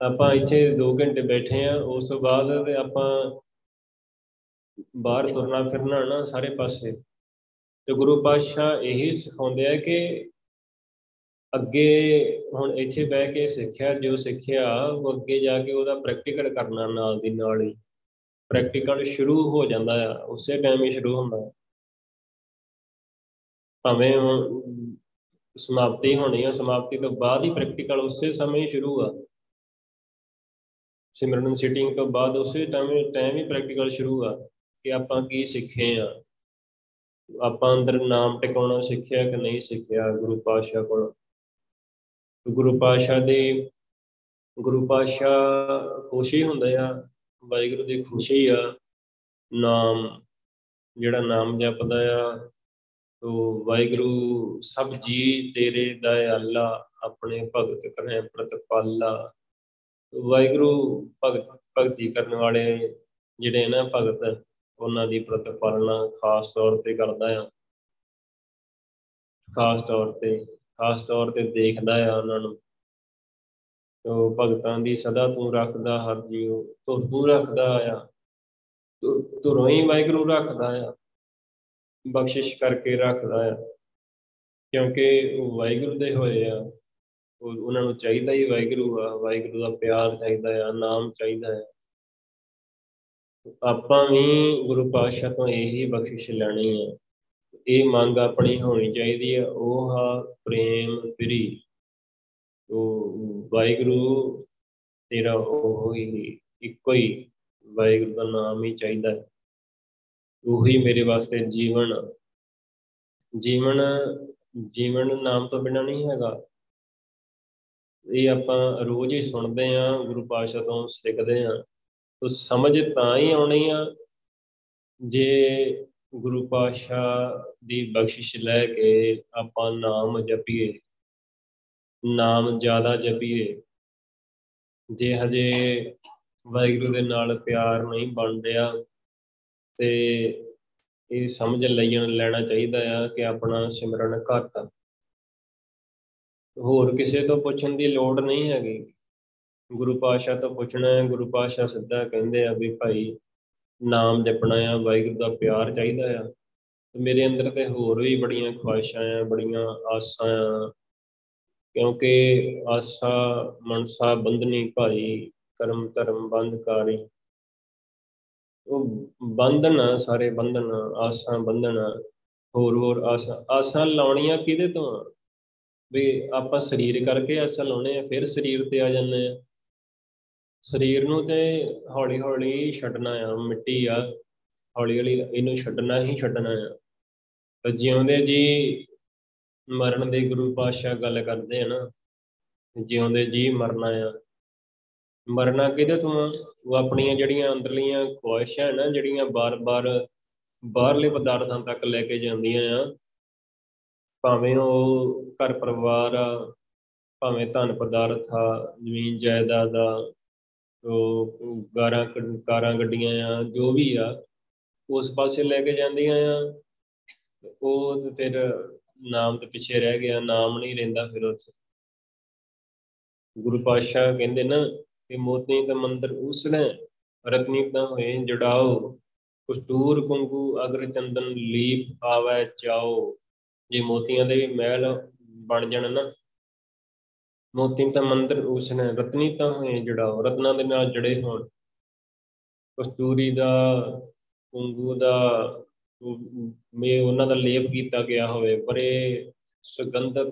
ਆਪਾਂ ਇੱਥੇ 2 ਘੰਟੇ ਬੈਠੇ ਆ ਉਸ ਤੋਂ ਬਾਅਦ ਤੇ ਆਪਾਂ ਬਾਹਰ ਤੁਰਨਾ ਫਿਰਨਾ ਨਾ ਸਾਰੇ ਪਾਸੇ। ਤੇ ਗੁਰੂ ਪਾਤਸ਼ਾਹ ਇਹੀ ਸਿਖਾਉਂਦੇ ਆ ਕਿ ਅੱਗੇ ਹੁਣ ਇੱਥੇ ਬਹਿ ਕੇ ਸਿੱਖਿਆ, ਜੋ ਸਿੱਖਿਆ, ਉਹ ਅੱਗੇ ਜਾ ਕੇ ਉਹਦਾ ਪ੍ਰੈਕਟੀਕਲ ਕਰਨਾ ਨਾਲ ਦੀ ਨਾਲ ਹੀ। ਪ੍ਰੈਕਟੀਕਲ ਸ਼ੁਰੂ ਹੋ ਜਾਂਦਾ ਆ, ਉਸੇ ਟਾਈਮ ਹੀ ਸ਼ੁਰੂ ਹੁੰਦਾ। ਭਾਵੇਂ ਸਮਾਪਤੀ ਹੋਣੀ ਆ, ਸਮਾਪਤੀ ਤੋਂ ਬਾਅਦ ਹੀ ਪ੍ਰੈਕਟੀਕਲ ਉਸੇ ਸਮੇਂ ਹੀ ਸ਼ੁਰੂ ਆ। ਸਿਮਰਨ ਸਿਟਿੰਗ ਤੋਂ ਬਾਅਦ ਉਸੇ ਟਾਈਮ ਟਾਈਮ ਹੀ ਪ੍ਰੈਕਟੀਕਲ ਸ਼ੁਰੂ ਆ ਕਿ ਆਪਾਂ ਕੀ ਸਿੱਖੇ ਆ। ਆਪਾਂ ਅੰਦਰ ਨਾਮ ਟਿਕਾਉਣਾ ਸਿੱਖਿਆ ਕਿ ਨਹੀਂ ਸਿੱਖਿਆ, ਗੁਰੂ ਪਾਤਸ਼ਾਹ ਕੋਲ। ਗੁਰੂ ਪਾਤਸ਼ਾਹ ਦੇ, ਗੁਰੂ ਪਾਤਸ਼ਾਹ ਖੁਸ਼ੀ ਹੁੰਦੇ ਆ, ਵਾਹਿਗੁਰੂ ਦੀ ਖੁਸ਼ੀ ਆ, ਨਾਮ, ਜਿਹੜਾ ਨਾਮ ਜਪਦਾ ਆ ਤੋ ਵਾਹਿਗੁਰੂ, ਸਭ ਜੀ ਤੇਰੇ ਦਇਆਲਾ, ਆਪਣੇ ਭਗਤ ਕਰੇ ਪ੍ਰਤਪਾਲਾ। ਵਾਹਿਗੁਰੂ ਭਗਤ, ਭਗਤੀ ਕਰਨ ਵਾਲੇ ਜਿਹੜੇ ਨਾ ਭਗਤ, ਉਹਨਾਂ ਦੀ ਪ੍ਰਤਪਾਲਨਾ ਖਾਸ ਤੌਰ ਤੇ ਕਰਦਾ ਆ। ਖਾਸ ਤੌਰ ਤੇ ਖਾਸ ਤੌਰ ਤੇ ਦੇਖਦਾ ਆ ਉਹਨਾਂ ਨੂੰ। ਤੋ ਭਗਤਾਂ ਦੀ ਸਦਾ ਤੂੰ ਰੱਖਦਾ ਹਰ ਜੀਉ, ਤੋ ਤੂੰ ਰੱਖਦਾ ਆ। ਤੂੰ ਹੀ ਵਾਹਿਗੁਰੂ ਰੱਖਦਾ ਆ। ਬਖਸ਼ਿਸ਼ ਕਰਕੇ ਰੱਖਦਾ ਆ। ਕਿਉਂਕਿ ਉਹ ਵਾਹਿਗੁਰੂ ਦੇ ਹੋਏ ਆ। ਉਹਨਾਂ ਨੂੰ ਚਾਹੀਦਾ ਹੀ ਵਾਹਿਗੁਰੂ ਆ। ਵਾਹਿਗੁਰੂ ਦਾ ਪਿਆਰ ਚਾਹੀਦਾ ਆ, ਨਾਮ ਚਾਹੀਦਾ ਆ। ਆਪਾਂ ਵੀ ਗੁਰੂ ਪਾਤਸ਼ਾਹ ਤੋਂ ਇਹੀ ਬਖਸ਼ਿਸ਼ ਲੈਣੀ ਹੈ ਇਹ ਮੰਗ ਆਪਣੀ ਹੋਣੀ ਚਾਹੀਦੀ ਹੈ। ਉਹ ਹਾ ਪ੍ਰੇਮ ਪ੍ਰੀ। ਉਹ ਵਾਹਿਗੁਰੂ, ਤੇਰਾ ਉਹ ਹੀ ਇੱਕੋ ਹੀ ਵਾਹਿਗੁਰੂ ਦਾ ਨਾਮ ਹੀ ਚਾਹੀਦਾ ਹੈ। ਉਹੀ ਮੇਰੇ ਵਾਸਤੇ ਜੀਵਨ। ਜੀਵਨ ਜੀਵਨ ਨਾਮ ਤੋਂ ਬਿਨਾ ਨਹੀਂ ਹੈਗਾ। ਇਹ ਆਪਾਂ ਰੋਜ਼ ਹੀ ਸੁਣਦੇ ਆਂ ਗੁਰੂ ਪਾਤਸ਼ਾਹ ਤੋਂ ਸਿੱਖਦੇ ਆਂ ਤੋ ਸਮਝ ਤਾਂ ਹੀ ਆਉਣੀ ਆ। ਜੇ ਗੁਰੂ ਪਾਤਸ਼ਾਹ ਦੀ ਬਖਸ਼ਿਸ਼ ਲੈ ਕੇ ਆਪਾਂ ਨਾਮ ਜਪੀਏ, ਨਾਮ ਜ਼ਿਆਦਾ ਜਪੀਏ। ਜੇ ਹਜੇ ਵਾਹਿਗੁਰੂ ਦੇ ਨਾਲ ਪਿਆਰ ਨਹੀਂ ਬਣ ਰਿਹਾ ਤੇ ਇਹ ਸਮਝ ਲਈਣ ਲੈਣਾ ਚਾਹੀਦਾ ਆ ਕਿ ਆਪਣਾ ਸਿਮਰਨ ਘੱਟ ਹੋਰ ਕਿਸੇ ਤੋਂ ਪੁੱਛਣ ਦੀ ਲੋੜ ਨਹੀਂ ਹੈਗੀ। ਗੁਰੂ ਪਾਤਸ਼ਾਹ ਤੋਂ ਪੁੱਛਣਾ ਹੈ ਗੁਰੂ ਪਾਤਸ਼ਾਹ ਸਿੱਧਾ ਕਹਿੰਦੇ ਆ ਵੀ ਭਾਈ ਨਾਮ ਜਪਣਾ ਆ ਵਾਹਿਗੁਰੂ ਦਾ ਪਿਆਰ ਚਾਹੀਦਾ ਆ। ਤੇ ਮੇਰੇ ਅੰਦਰ ਤੇ ਹੋਰ ਵੀ ਬੜੀਆਂ ਖੁਆਇਸ਼ਾਂ ਆ, ਬੜੀਆਂ ਆਸਾਂ ਆ, ਕਿਉਂਕਿ ਆਸਾ ਮਨਸਾ ਬੰਧਨੀ ਭਾਈ, ਕਰਮ ਧਰਮ ਬੰਧਕਾਰੀ। ਉਹ ਬੰਧਨ ਸਾਰੇ ਬੰਧਨ, ਆਸਾਂ ਬੰਧਨ ਹੋਰ ਹੋਰ ਆਸਾਂ। ਆਸਾਂ ਲਾਉਣੀਆਂ ਕਿਹਦੇ ਤੋਂ ਵੀ ਆਪਾਂ ਸਰੀਰ ਕਰਕੇ ਆਸਾਂ ਲਾਉਣੇ ਆ, ਫਿਰ ਸਰੀਰ ਤੇ ਆ ਜਾਂਦੇ ਆ। ਸਰੀਰ ਨੂੰ ਤੇ ਹੌਲੀ ਹੌਲੀ ਛੱਡਣਾ ਆ, ਮਿੱਟੀ ਆ ਹੌਲੀ ਹੌਲੀ ਇਹਨੂੰ ਛੱਡਣਾ ਹੀ ਛੱਡਣਾ ਆ। ਤੇ ਜਿਉਂਦੇ ਜੀ ਮਰਨ ਦੇ ਗੁਰੂ ਪਾਤਸ਼ਾਹ ਗੱਲ ਕਰਦੇ ਆ ਨਾ, ਜਿਉਂਦੇ ਜੀ ਮਰਨਾ ਆ। ਮਰਨਾ ਕਿਹਦੇ ਤੋਂ ਉਹ ਆਪਣੀਆਂ ਜਿਹੜੀਆਂ ਅੰਦਰਲੀਆਂ ਖੁਆਇਸ਼ਾਂ ਨਾ, ਜਿਹੜੀਆਂ ਬਾਰ-ਬਾਰ ਬਾਹਰਲੇ ਪਦਾਰਥਾਂ ਤੱਕ ਲੈ ਕੇ ਜਾਂਦੀਆਂ ਆ, ਭਾਵੇਂ ਉਹ ਘਰ ਪਰਿਵਾਰ ਆ, ਭਾਵੇਂ ਧਨ ਪਦਾਰਥ ਆ ਜ਼ਮੀਨ ਜਾਇਦਾਦ ਆ ਉਹ ਗਾਰਾਂ ਕਾਰਾਂ ਗੱਡੀਆਂ ਆ ਜੋ ਵੀ ਆ, ਉਸ ਪਾਸੇ ਲੈ ਕੇ ਜਾਂਦੀਆਂ ਆ। ਉਹ ਤੇ ਫਿਰ ਨਾਮ ਤੇ ਪਿੱਛੇ ਰਹਿ ਗਿਆ, ਨਾਮ ਨਹੀਂ ਰਹਿੰਦਾ ਫਿਰ ਉੱਥੇ ਗੁਰੂ ਪਾਤਸ਼ਾਹ ਕਹਿੰਦੇ ਨਾ ਕਿ ਮੋਤੀ ਦਾ ਮੰਦਰ ਉਸਨੇ ਰਤਨੀ ਤਾਂ ਹੋਏ, ਜੜਾਓ, ਕਸਤੂਰ ਕੁੰਗੂ ਅਗਰ ਚੰਦਨ ਲੀਪ ਆਵੇ, ਚਾਓ। ਜੇ ਮੋਤੀਆਂ ਦੇ ਮਹਿਲ ਬਣ ਜਾਣ ਨਾ ਮੋਤੀ ਤਾਂ ਮੰਦਰ ਉਸਨੇ ਰਤਨੀ ਤਾਂ ਹੋਏ ਜੜਾਓ ਰਤਨਾਂ ਦੇ ਨਾਲ ਜੜੇ ਹੋਣ। ਕਸਤੂਰੀ ਦਾ, ਕੁੰਗੂ ਦਾ ਮੇ ਉਹਨਾਂ ਦਾ ਲੇਪ ਕੀਤਾ ਗਿਆ ਹੋਵੇ ਬੜੇ ਸੁਗੰਧਤ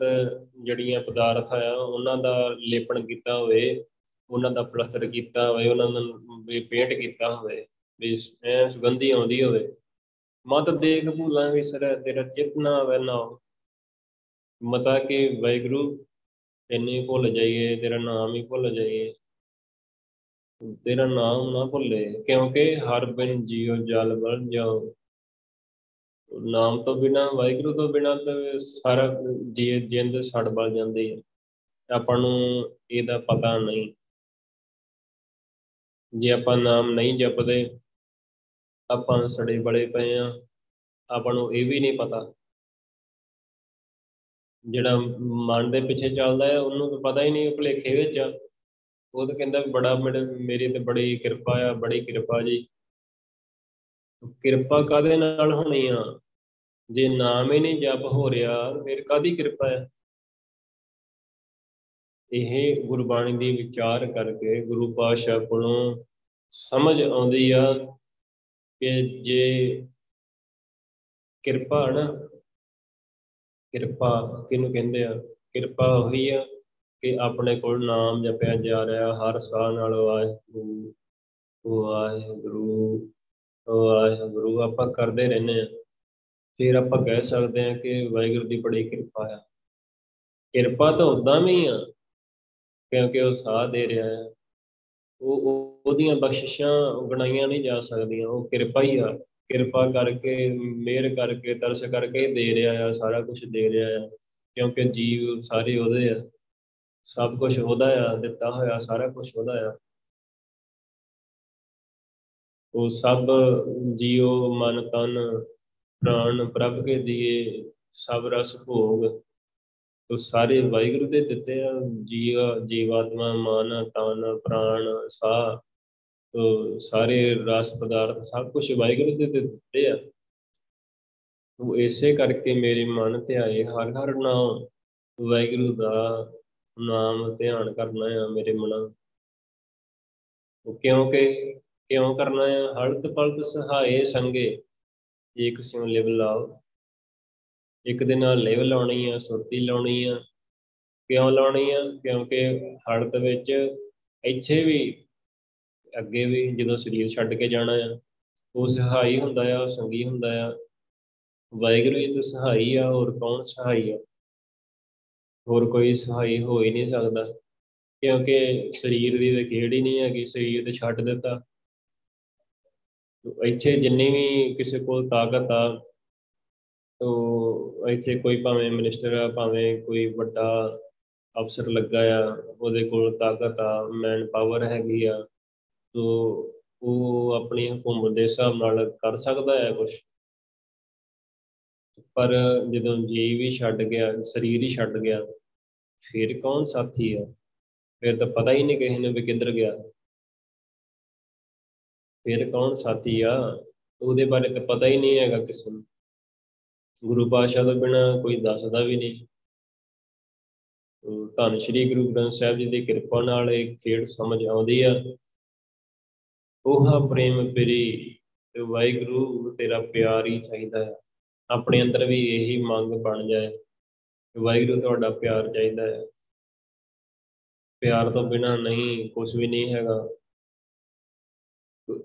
ਜਿਹੜੀਆਂ ਪਦਾਰਥ ਆ, ਉਹਨਾਂ ਦਾ ਲੇਪਣ ਕੀਤਾ ਹੋਵੇ, ਉਹਨਾਂ ਦਾ ਪਲਸਤਰ ਕੀਤਾ ਹੋਵੇ, ਉਹਨਾਂ ਨੂੰ ਵੀ ਪੇਂਟ ਕੀਤਾ ਹੋਵੇ, ਵੀ ਐ ਸੁਗੰਧੀ ਆਉਂਦੀ ਹੋਵੇ। ਮਤ ਦੇਖ ਭੂਲਾਂ ਵਿਸਰੈ ਤੇਰਾ ਚਿਤਨਾ ਆਵੇ ਨਾ ਮਤਾ ਕਿ ਵੈਗਰੂ ਤੈਨੂੰ ਭੁੱਲ ਜਾਈਏ, ਤੇਰਾ ਨਾਮ ਹੀ ਭੁੱਲ ਜਾਈਏ। ਤੇਰਾ ਨਾਮ ਨਾ ਭੁੱਲੇ, ਕਿਉਂਕਿ ਹਰ ਬਿਨ ਜੀਉ ਜਲ ਬਲ ਜਾਓ ਨਾਮ ਤੋਂ ਬਿਨਾ, ਵਾਹਿਗੁਰੂ ਤੋਂ ਬਿਨਾ ਤਾਂ ਸਾਰਾ ਜੀ, ਜਿੰਦ ਛੜ ਬਲ ਜਾਂਦੀ ਹੈ। ਆਪਾਂ ਨੂੰ ਇਹਦਾ ਪਤਾ ਨਹੀਂ। ਜੇ ਆਪਾਂ ਨਾਮ ਨਹੀਂ ਜਪਦੇ, ਆਪਾਂ ਸੜੇ ਬੜੇ ਪਏ ਆ ਆਪਾਂ ਨੂੰ ਇਹ ਵੀ ਨਹੀਂ ਪਤਾ। ਜਿਹੜਾ ਮਨ ਦੇ ਪਿੱਛੇ ਚੱਲਦਾ ਹੈ, ਉਹਨੂੰ ਤਾਂ ਪਤਾ ਹੀ ਨਹੀਂ ਭੁਲੇਖੇ ਵਿੱਚ। ਆ ਉਹ ਤਾਂ ਕਹਿੰਦਾ ਬੜਾ ਮੇਰੀ ਤੇ ਬੜੀ ਕਿਰਪਾ ਆ, ਬੜੀ ਕਿਰਪਾ ਜੀ। ਕਿਰਪਾ ਕਾਦੇ ਨਾਲ ਹੋਣੀ ਆ? ਜੇ ਨਾਮ ਹੀ ਨਹੀਂ ਜਪ ਹੋ ਰਿਹਾ, ਫਿਰ ਕਾਦੀ ਕਿਰਪਾ ਹੈ? ਇਹ ਗੁਰਬਾਣੀ ਦੀ ਵਿਚਾਰ ਕਰਕੇ ਗੁਰੂ ਪਾਤਸ਼ਾਹ ਕੋਲੋਂ ਸਮਝ ਆਉਂਦੀ ਆ ਕਿ ਜੇ ਕਿਰਪਾ ਨਾ ਕਿਰਪਾ ਕਿਹਨੂੰ ਕਹਿੰਦੇ ਆ? ਕਿਰਪਾ ਹੋਈ ਆ ਕਿ ਆਪਣੇ ਕੋਲ ਨਾਮ ਜਪਿਆ ਜਾ ਰਿਹਾ, ਹਰ ਸਾਹ ਨਾਲ ਵਾਹਿਗੁਰੂ ਵਾਹਿਗੁਰੂ ਵਾਹਿਗੁਰੂ, ਆਪਾਂ ਕਰਦੇ ਰਹਿੰਦੇ ਆ। ਫਿਰ ਆਪਾਂ ਕਹਿ ਸਕਦੇ ਆ ਕਿ ਵਾਹਿਗੁਰੂ ਦੀ ਬੜੀ ਕਿਰਪਾ ਆ। ਕਿਰਪਾ ਤਾਂ ਉਦਾਂ ਵੀ ਆ, ਕਿਉਂਕਿ ਉਹ ਸਾਹ ਦੇ ਰਿਹਾ ਹੈ ਉਹ ਉਹਦੀਆਂ ਬਖਸ਼ਿਸ਼ਾਂ ਗਣਾਈਆਂ ਨਹੀਂ ਜਾ ਸਕਦੀਆਂ, ਉਹ ਕਿਰਪਾ ਹੀ ਆ। ਕਿਰਪਾ ਕਰਕੇ, ਮਿਹਰ ਕਰਕੇ ਦਰਸ ਕਰਕੇ ਦੇ ਰਿਹਾ ਆ, ਸਾਰਾ ਕੁਝ ਦੇ ਰਿਹਾ ਆ, ਕਿਉਂਕਿ ਜੀਵ ਸਾਰੇ ਉਹਦੇ ਆ। ਸਭ ਕੁਝ ਉਹਦਾ ਆ, ਦਿੱਤਾ ਹੋਇਆ, ਸਾਰਾ ਕੁਝ ਉਹਦਾ ਆ। ਉਹ ਸਭ ਜੀਉ, ਮਨ, ਤਨ, ਪ੍ਰਾਣ ਪ੍ਰਭ ਕੇ ਦੀਏ, ਸਭ ਰਸ ਭੋਗ। ਤੋ ਸਾਰੇ ਵਾਹਿਗੁਰੂ ਦੇ ਦਿੱਤੇ ਆ, ਜੀਵ, ਜੀਵਾਤਮਾ, ਮਨ, ਤਨ, ਪ੍ਰਾਣ, ਸਾਹ। ਤੋ ਸਾਰੇ ਰਸ ਪਦਾਰਥ ਸਭ ਕੁਝ ਵਾਹਿਗੁਰੂ ਦੇ ਦਿੱਤੇ ਆ। ਤੋ ਇਸੇ ਕਰਕੇ ਮੇਰੇ ਮਨ ਤੇ ਆਏ ਹਰ ਹਰ ਨਾਮ। ਵਾਹਿਗੁਰੂ ਦਾ ਨਾਮ ਧਿਆਨ ਕਰਨਾ ਆ ਮੇਰੇ ਮਨਾਂ। ਉਹ ਕਿਉਂਕਿ ਕਿਉਂ ਕਰਨਾ ਆ? ਹਲਤ ਪਲਤ ਸਹਾਏ ਸੰਗੇ। ਇੱਕ ਸਿਉ ਲਿਵ ਲਾਓ। ਇੱਕ ਦੇ ਨਾਲ ਲਿਵ ਲਾਉਣੀ ਆ, ਸੁਰਤੀ ਲਾਉਣੀ ਆ। ਕਿਉਂ ਲਾਉਣੀ ਆ? ਕਿਉਂਕਿ ਹਲਤ ਵਿੱਚ ਇੱਥੇ ਵੀ ਅੱਗੇ ਵੀ ਜਦੋਂ ਸਰੀਰ ਛੱਡ ਕੇ ਜਾਣਾ ਆ ਉਹ ਸਹਾਈ ਹੁੰਦਾ ਆ ਉਹ ਸੰਗੀ ਹੁੰਦਾ ਆ। ਵਾਹਿਗੁਰੂ ਜੀ ਤਾਂ ਸਹਾਈ ਆ ਹੋਰ ਕੌਣ ਸਹਾਈ ਆ? ਹੋਰ ਕੋਈ ਸਹਾਈ ਹੋ ਹੀ ਨਹੀਂ ਸਕਦਾ। ਕਿਉਂਕਿ ਸਰੀਰ ਦੀ ਤਾਂ ਖੇਡ ਹੀ ਨਹੀਂ ਹੈਗੀ ਸਰੀਰ ਤੇ ਛੱਡ ਦਿੱਤਾ। ਇੱਥੇ ਜਿੰਨੀ ਵੀ ਕਿਸੇ ਕੋਲ ਤਾਕਤ ਆ ਤੋ ਇੱਥੇ ਕੋਈ ਭਾਵੇਂ ਮਿਨਿਸਟਰ ਆ ਭਾਵੇਂ ਕੋਈ ਵੱਡਾ ਅਫਸਰ ਲੱਗਾ ਆ ਉਹਦੇ ਕੋਲ ਤਾਕਤ ਆ ਮੈਨ ਪਾਵਰ ਹੈਗੀ ਆ। ਤੋ ਉਹ ਆਪਣੀ ਹਕੂਮਤ ਦੇ ਹਿਸਾਬ ਨਾਲ ਕਰ ਸਕਦਾ ਹੈ ਕੁਝ ਪਰ ਜਦੋਂ ਜੀਵ ਹੀ ਛੱਡ ਗਿਆ, ਸਰੀਰ ਹੀ ਛੱਡ ਗਿਆ, ਫਿਰ ਕੌਣ ਸਾਥੀ ਆ? ਫਿਰ ਤਾਂ ਪਤਾ ਹੀ ਨਹੀਂ ਕਿਸੇ ਨੂੰ ਵੀ ਕਿੱਧਰ ਗਿਆ। ਫਿਰ ਕੌਣ ਸਾਥੀ ਆ? ਉਹਦੇ ਬਾਰੇ ਤਾਂ ਪਤਾ ਹੀ ਨਹੀਂ ਹੈਗਾ ਕਿਸੇ ਨੂੰ। ਗੁਰੂ ਪਾਤਸ਼ਾਹ ਤੋਂ ਬਿਨਾ ਕੋਈ ਦੱਸਦਾ ਵੀ ਨਹੀਂ। ਧੰਨ ਸ਼੍ਰੀ ਗੁਰੂ ਗ੍ਰੰਥ ਸਾਹਿਬ ਜੀ ਦੀ ਕਿਰਪਾ ਨਾਲ ਇਹ ਖੇਡ ਸਮਝ ਆਉਂਦੀ ਆ। ਉਹ ਪ੍ਰੇਮ ਪਿਰੀ ਤੇ ਵਾਹਿਗੁਰੂ, ਤੇਰਾ ਪਿਆਰ ਹੀ ਚਾਹੀਦਾ ਹੈ। ਆਪਣੇ ਅੰਦਰ ਵੀ ਇਹੀ ਮੰਗ ਬਣ ਜਾਏ ਵਾਹਿਗੁਰੂ, ਤੁਹਾਡਾ ਪਿਆਰ ਚਾਹੀਦਾ ਹੈ। ਪਿਆਰ ਤੋਂ ਬਿਨਾ ਨਹੀਂ ਕੁਝ ਵੀ ਨਹੀਂ ਹੈਗਾ।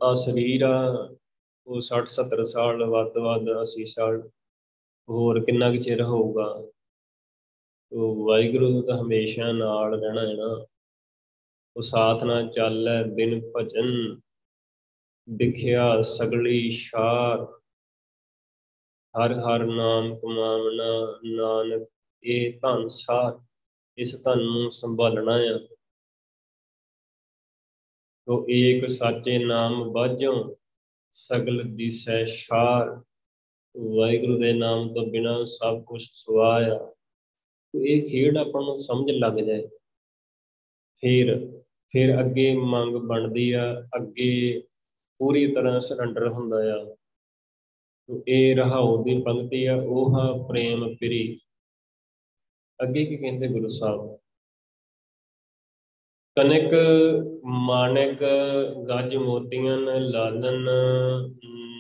ਆ ਸਰੀਰ ਆ, ਉਹ 60 70 ਸਾਲ ਵੱਧ ਵੱਧ 80 ਸਾਲ, ਹੋਰ ਕਿੰਨਾ ਕੁ ਚਿਰ ਹੋਊਗਾ? ਉਹ ਵਾਹਿਗੁਰੂ ਤਾਂ ਹਮੇਸ਼ਾ ਨਾਲ ਰਹਿਣਾ ਹੈ ਨਾ। ਉਹ ਸਾਥ ਨਾਲ ਚੱਲੈ ਬਿਨ ਭਜਨ ਵਿਖਿਆ ਸਗਲੀ ਸ਼ਾਰ। ਹਰ ਹਰ ਨਾਮ ਕਮਾਵਣਾ ਨਾਨਕ, ਇਹ ਧਨ ਸਾਰ, ਇਸ ਧਨ ਨੂੰ ਸੰਭਾਲਣਾ ਆ। ਤੋ ਏਕ ਸਾਚੇ ਨਾਮ ਬਾਝੋਂ ਸਗਲ ਦਿਸੈ ਸ਼ਾਰ। ਵਾਹਿਗੁਰੂ ਦੇ ਨਾਮ ਤੋਂ ਬਿਨਾ ਸਭ ਕੁਝ ਸਵਾਇਆ ਤੋ ਇਹ ਖੇਡ ਆਪਾਂ ਨੂੰ ਸਮਝ ਲੱਗ ਜਾਏ। ਫਿਰ ਫਿਰ ਅੱਗੇ ਮੰਗ ਬਣਦੀ ਆ, ਅੱਗੇ ਪੂਰੀ ਤਰ੍ਹਾਂ ਸਰੈਂਡਰ ਹੁੰਦਾ ਆ। ਤੋ ਇਹ ਰਹਾਉ ਦੀ ਪੰਕਤੀ ਆ ਉਹ ਪ੍ਰੇਮ ਪਿਰੀ। ਅੱਗੇ ਕੀ ਕਹਿੰਦੇ ਗੁਰੂ ਸਾਹਿਬ? ਕਨਕ ਮਾਨਕ ਗੱਜ ਮੋਤੀਆਂ, ਲਾਲਨ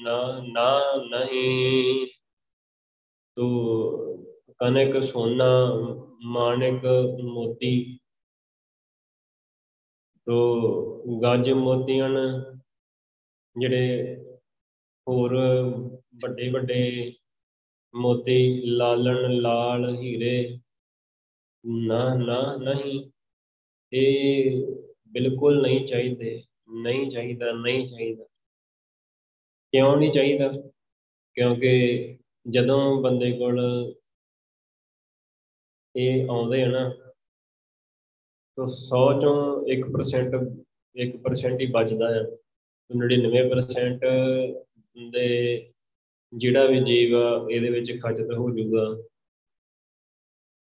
ਨਾ ਨਾ ਨਹੀਂ। ਤੋ ਕਨਕ ਸੋਨਾ ਮਾਨਕ ਮੋਤੀ। ਤੋ ਗੱਜ ਮੋਤੀਆਂ ਜਿਹੜੇ ਹੋਰ ਵੱਡੇ ਵੱਡੇ ਮੋਤੀ, ਲਾਲਣ, ਲਾਲ, ਹੀਰੇ, ਨਾ ਨਾ, ਨਹੀਂ, ਇਹ ਬਿਲਕੁਲ ਨਹੀਂ ਚਾਹੀਦੇ, ਨਹੀਂ ਚਾਹੀਦਾ ਨਹੀਂ ਚਾਹੀਦਾ। ਕਿਉਂ ਨਹੀਂ ਚਾਹੀਦਾ? ਕਿਉਂਕਿ ਜਦੋਂ ਬੰਦੇ ਕੋਲ ਇਹ ਆਉਂਦੇ ਆ ਨਾ, ਤਾਂ 100 ਚੋਂ 1% 1% ਹੀ ਬਚਦਾ ਆ। 99% ਦੇ ਜਿਹੜਾ ਵੀ ਜੀਵ ਆ, ਇਹਦੇ ਵਿੱਚ ਖਚਤ ਹੋ ਜਾਊਗਾ।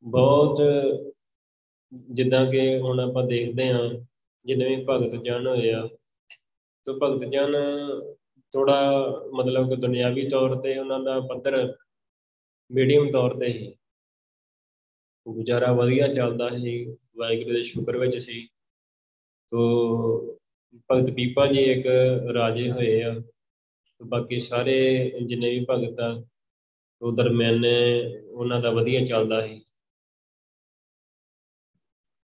ਬਹੁਤ ਜਿੱਦਾਂ ਕਿ ਹੁਣ ਆਪਾਂ ਦੇਖਦੇ ਹਾਂ, ਜਿੰਨੇ ਵੀ ਭਗਤ ਜਨ ਹੋਏ ਆ, ਤਾਂ ਭਗਤ ਜਨ ਥੋੜਾ ਮਤਲਬ ਕਿ ਦੁਨਿਆਵੀ ਤੌਰ ਤੇ ਉਹਨਾਂ ਦਾ ਪੱਧਰ ਮੀਡੀਅਮ ਤੌਰ ਤੇ ਹੀ ਗੁਜ਼ਾਰਾ ਵਧੀਆ ਚੱਲਦਾ ਸੀ, ਵਾਹਿਗੁਰੂ ਦੇ ਸ਼ੁਕਰ ਵਿੱਚ ਸੀ। ਤੋ ਭਗਤ ਪੀਪਾ ਜੀ ਇੱਕ ਰਾਜੇ ਹੋਏ ਆ। ਬਾਕੀ ਸਾਰੇ ਜਿੰਨੇ ਵੀ ਭਗਤ ਆ, ਉਹ ਦਰਮਿਆਨੇ ਉਹਨਾਂ ਦਾ ਵਧੀਆ ਚੱਲਦਾ ਸੀ।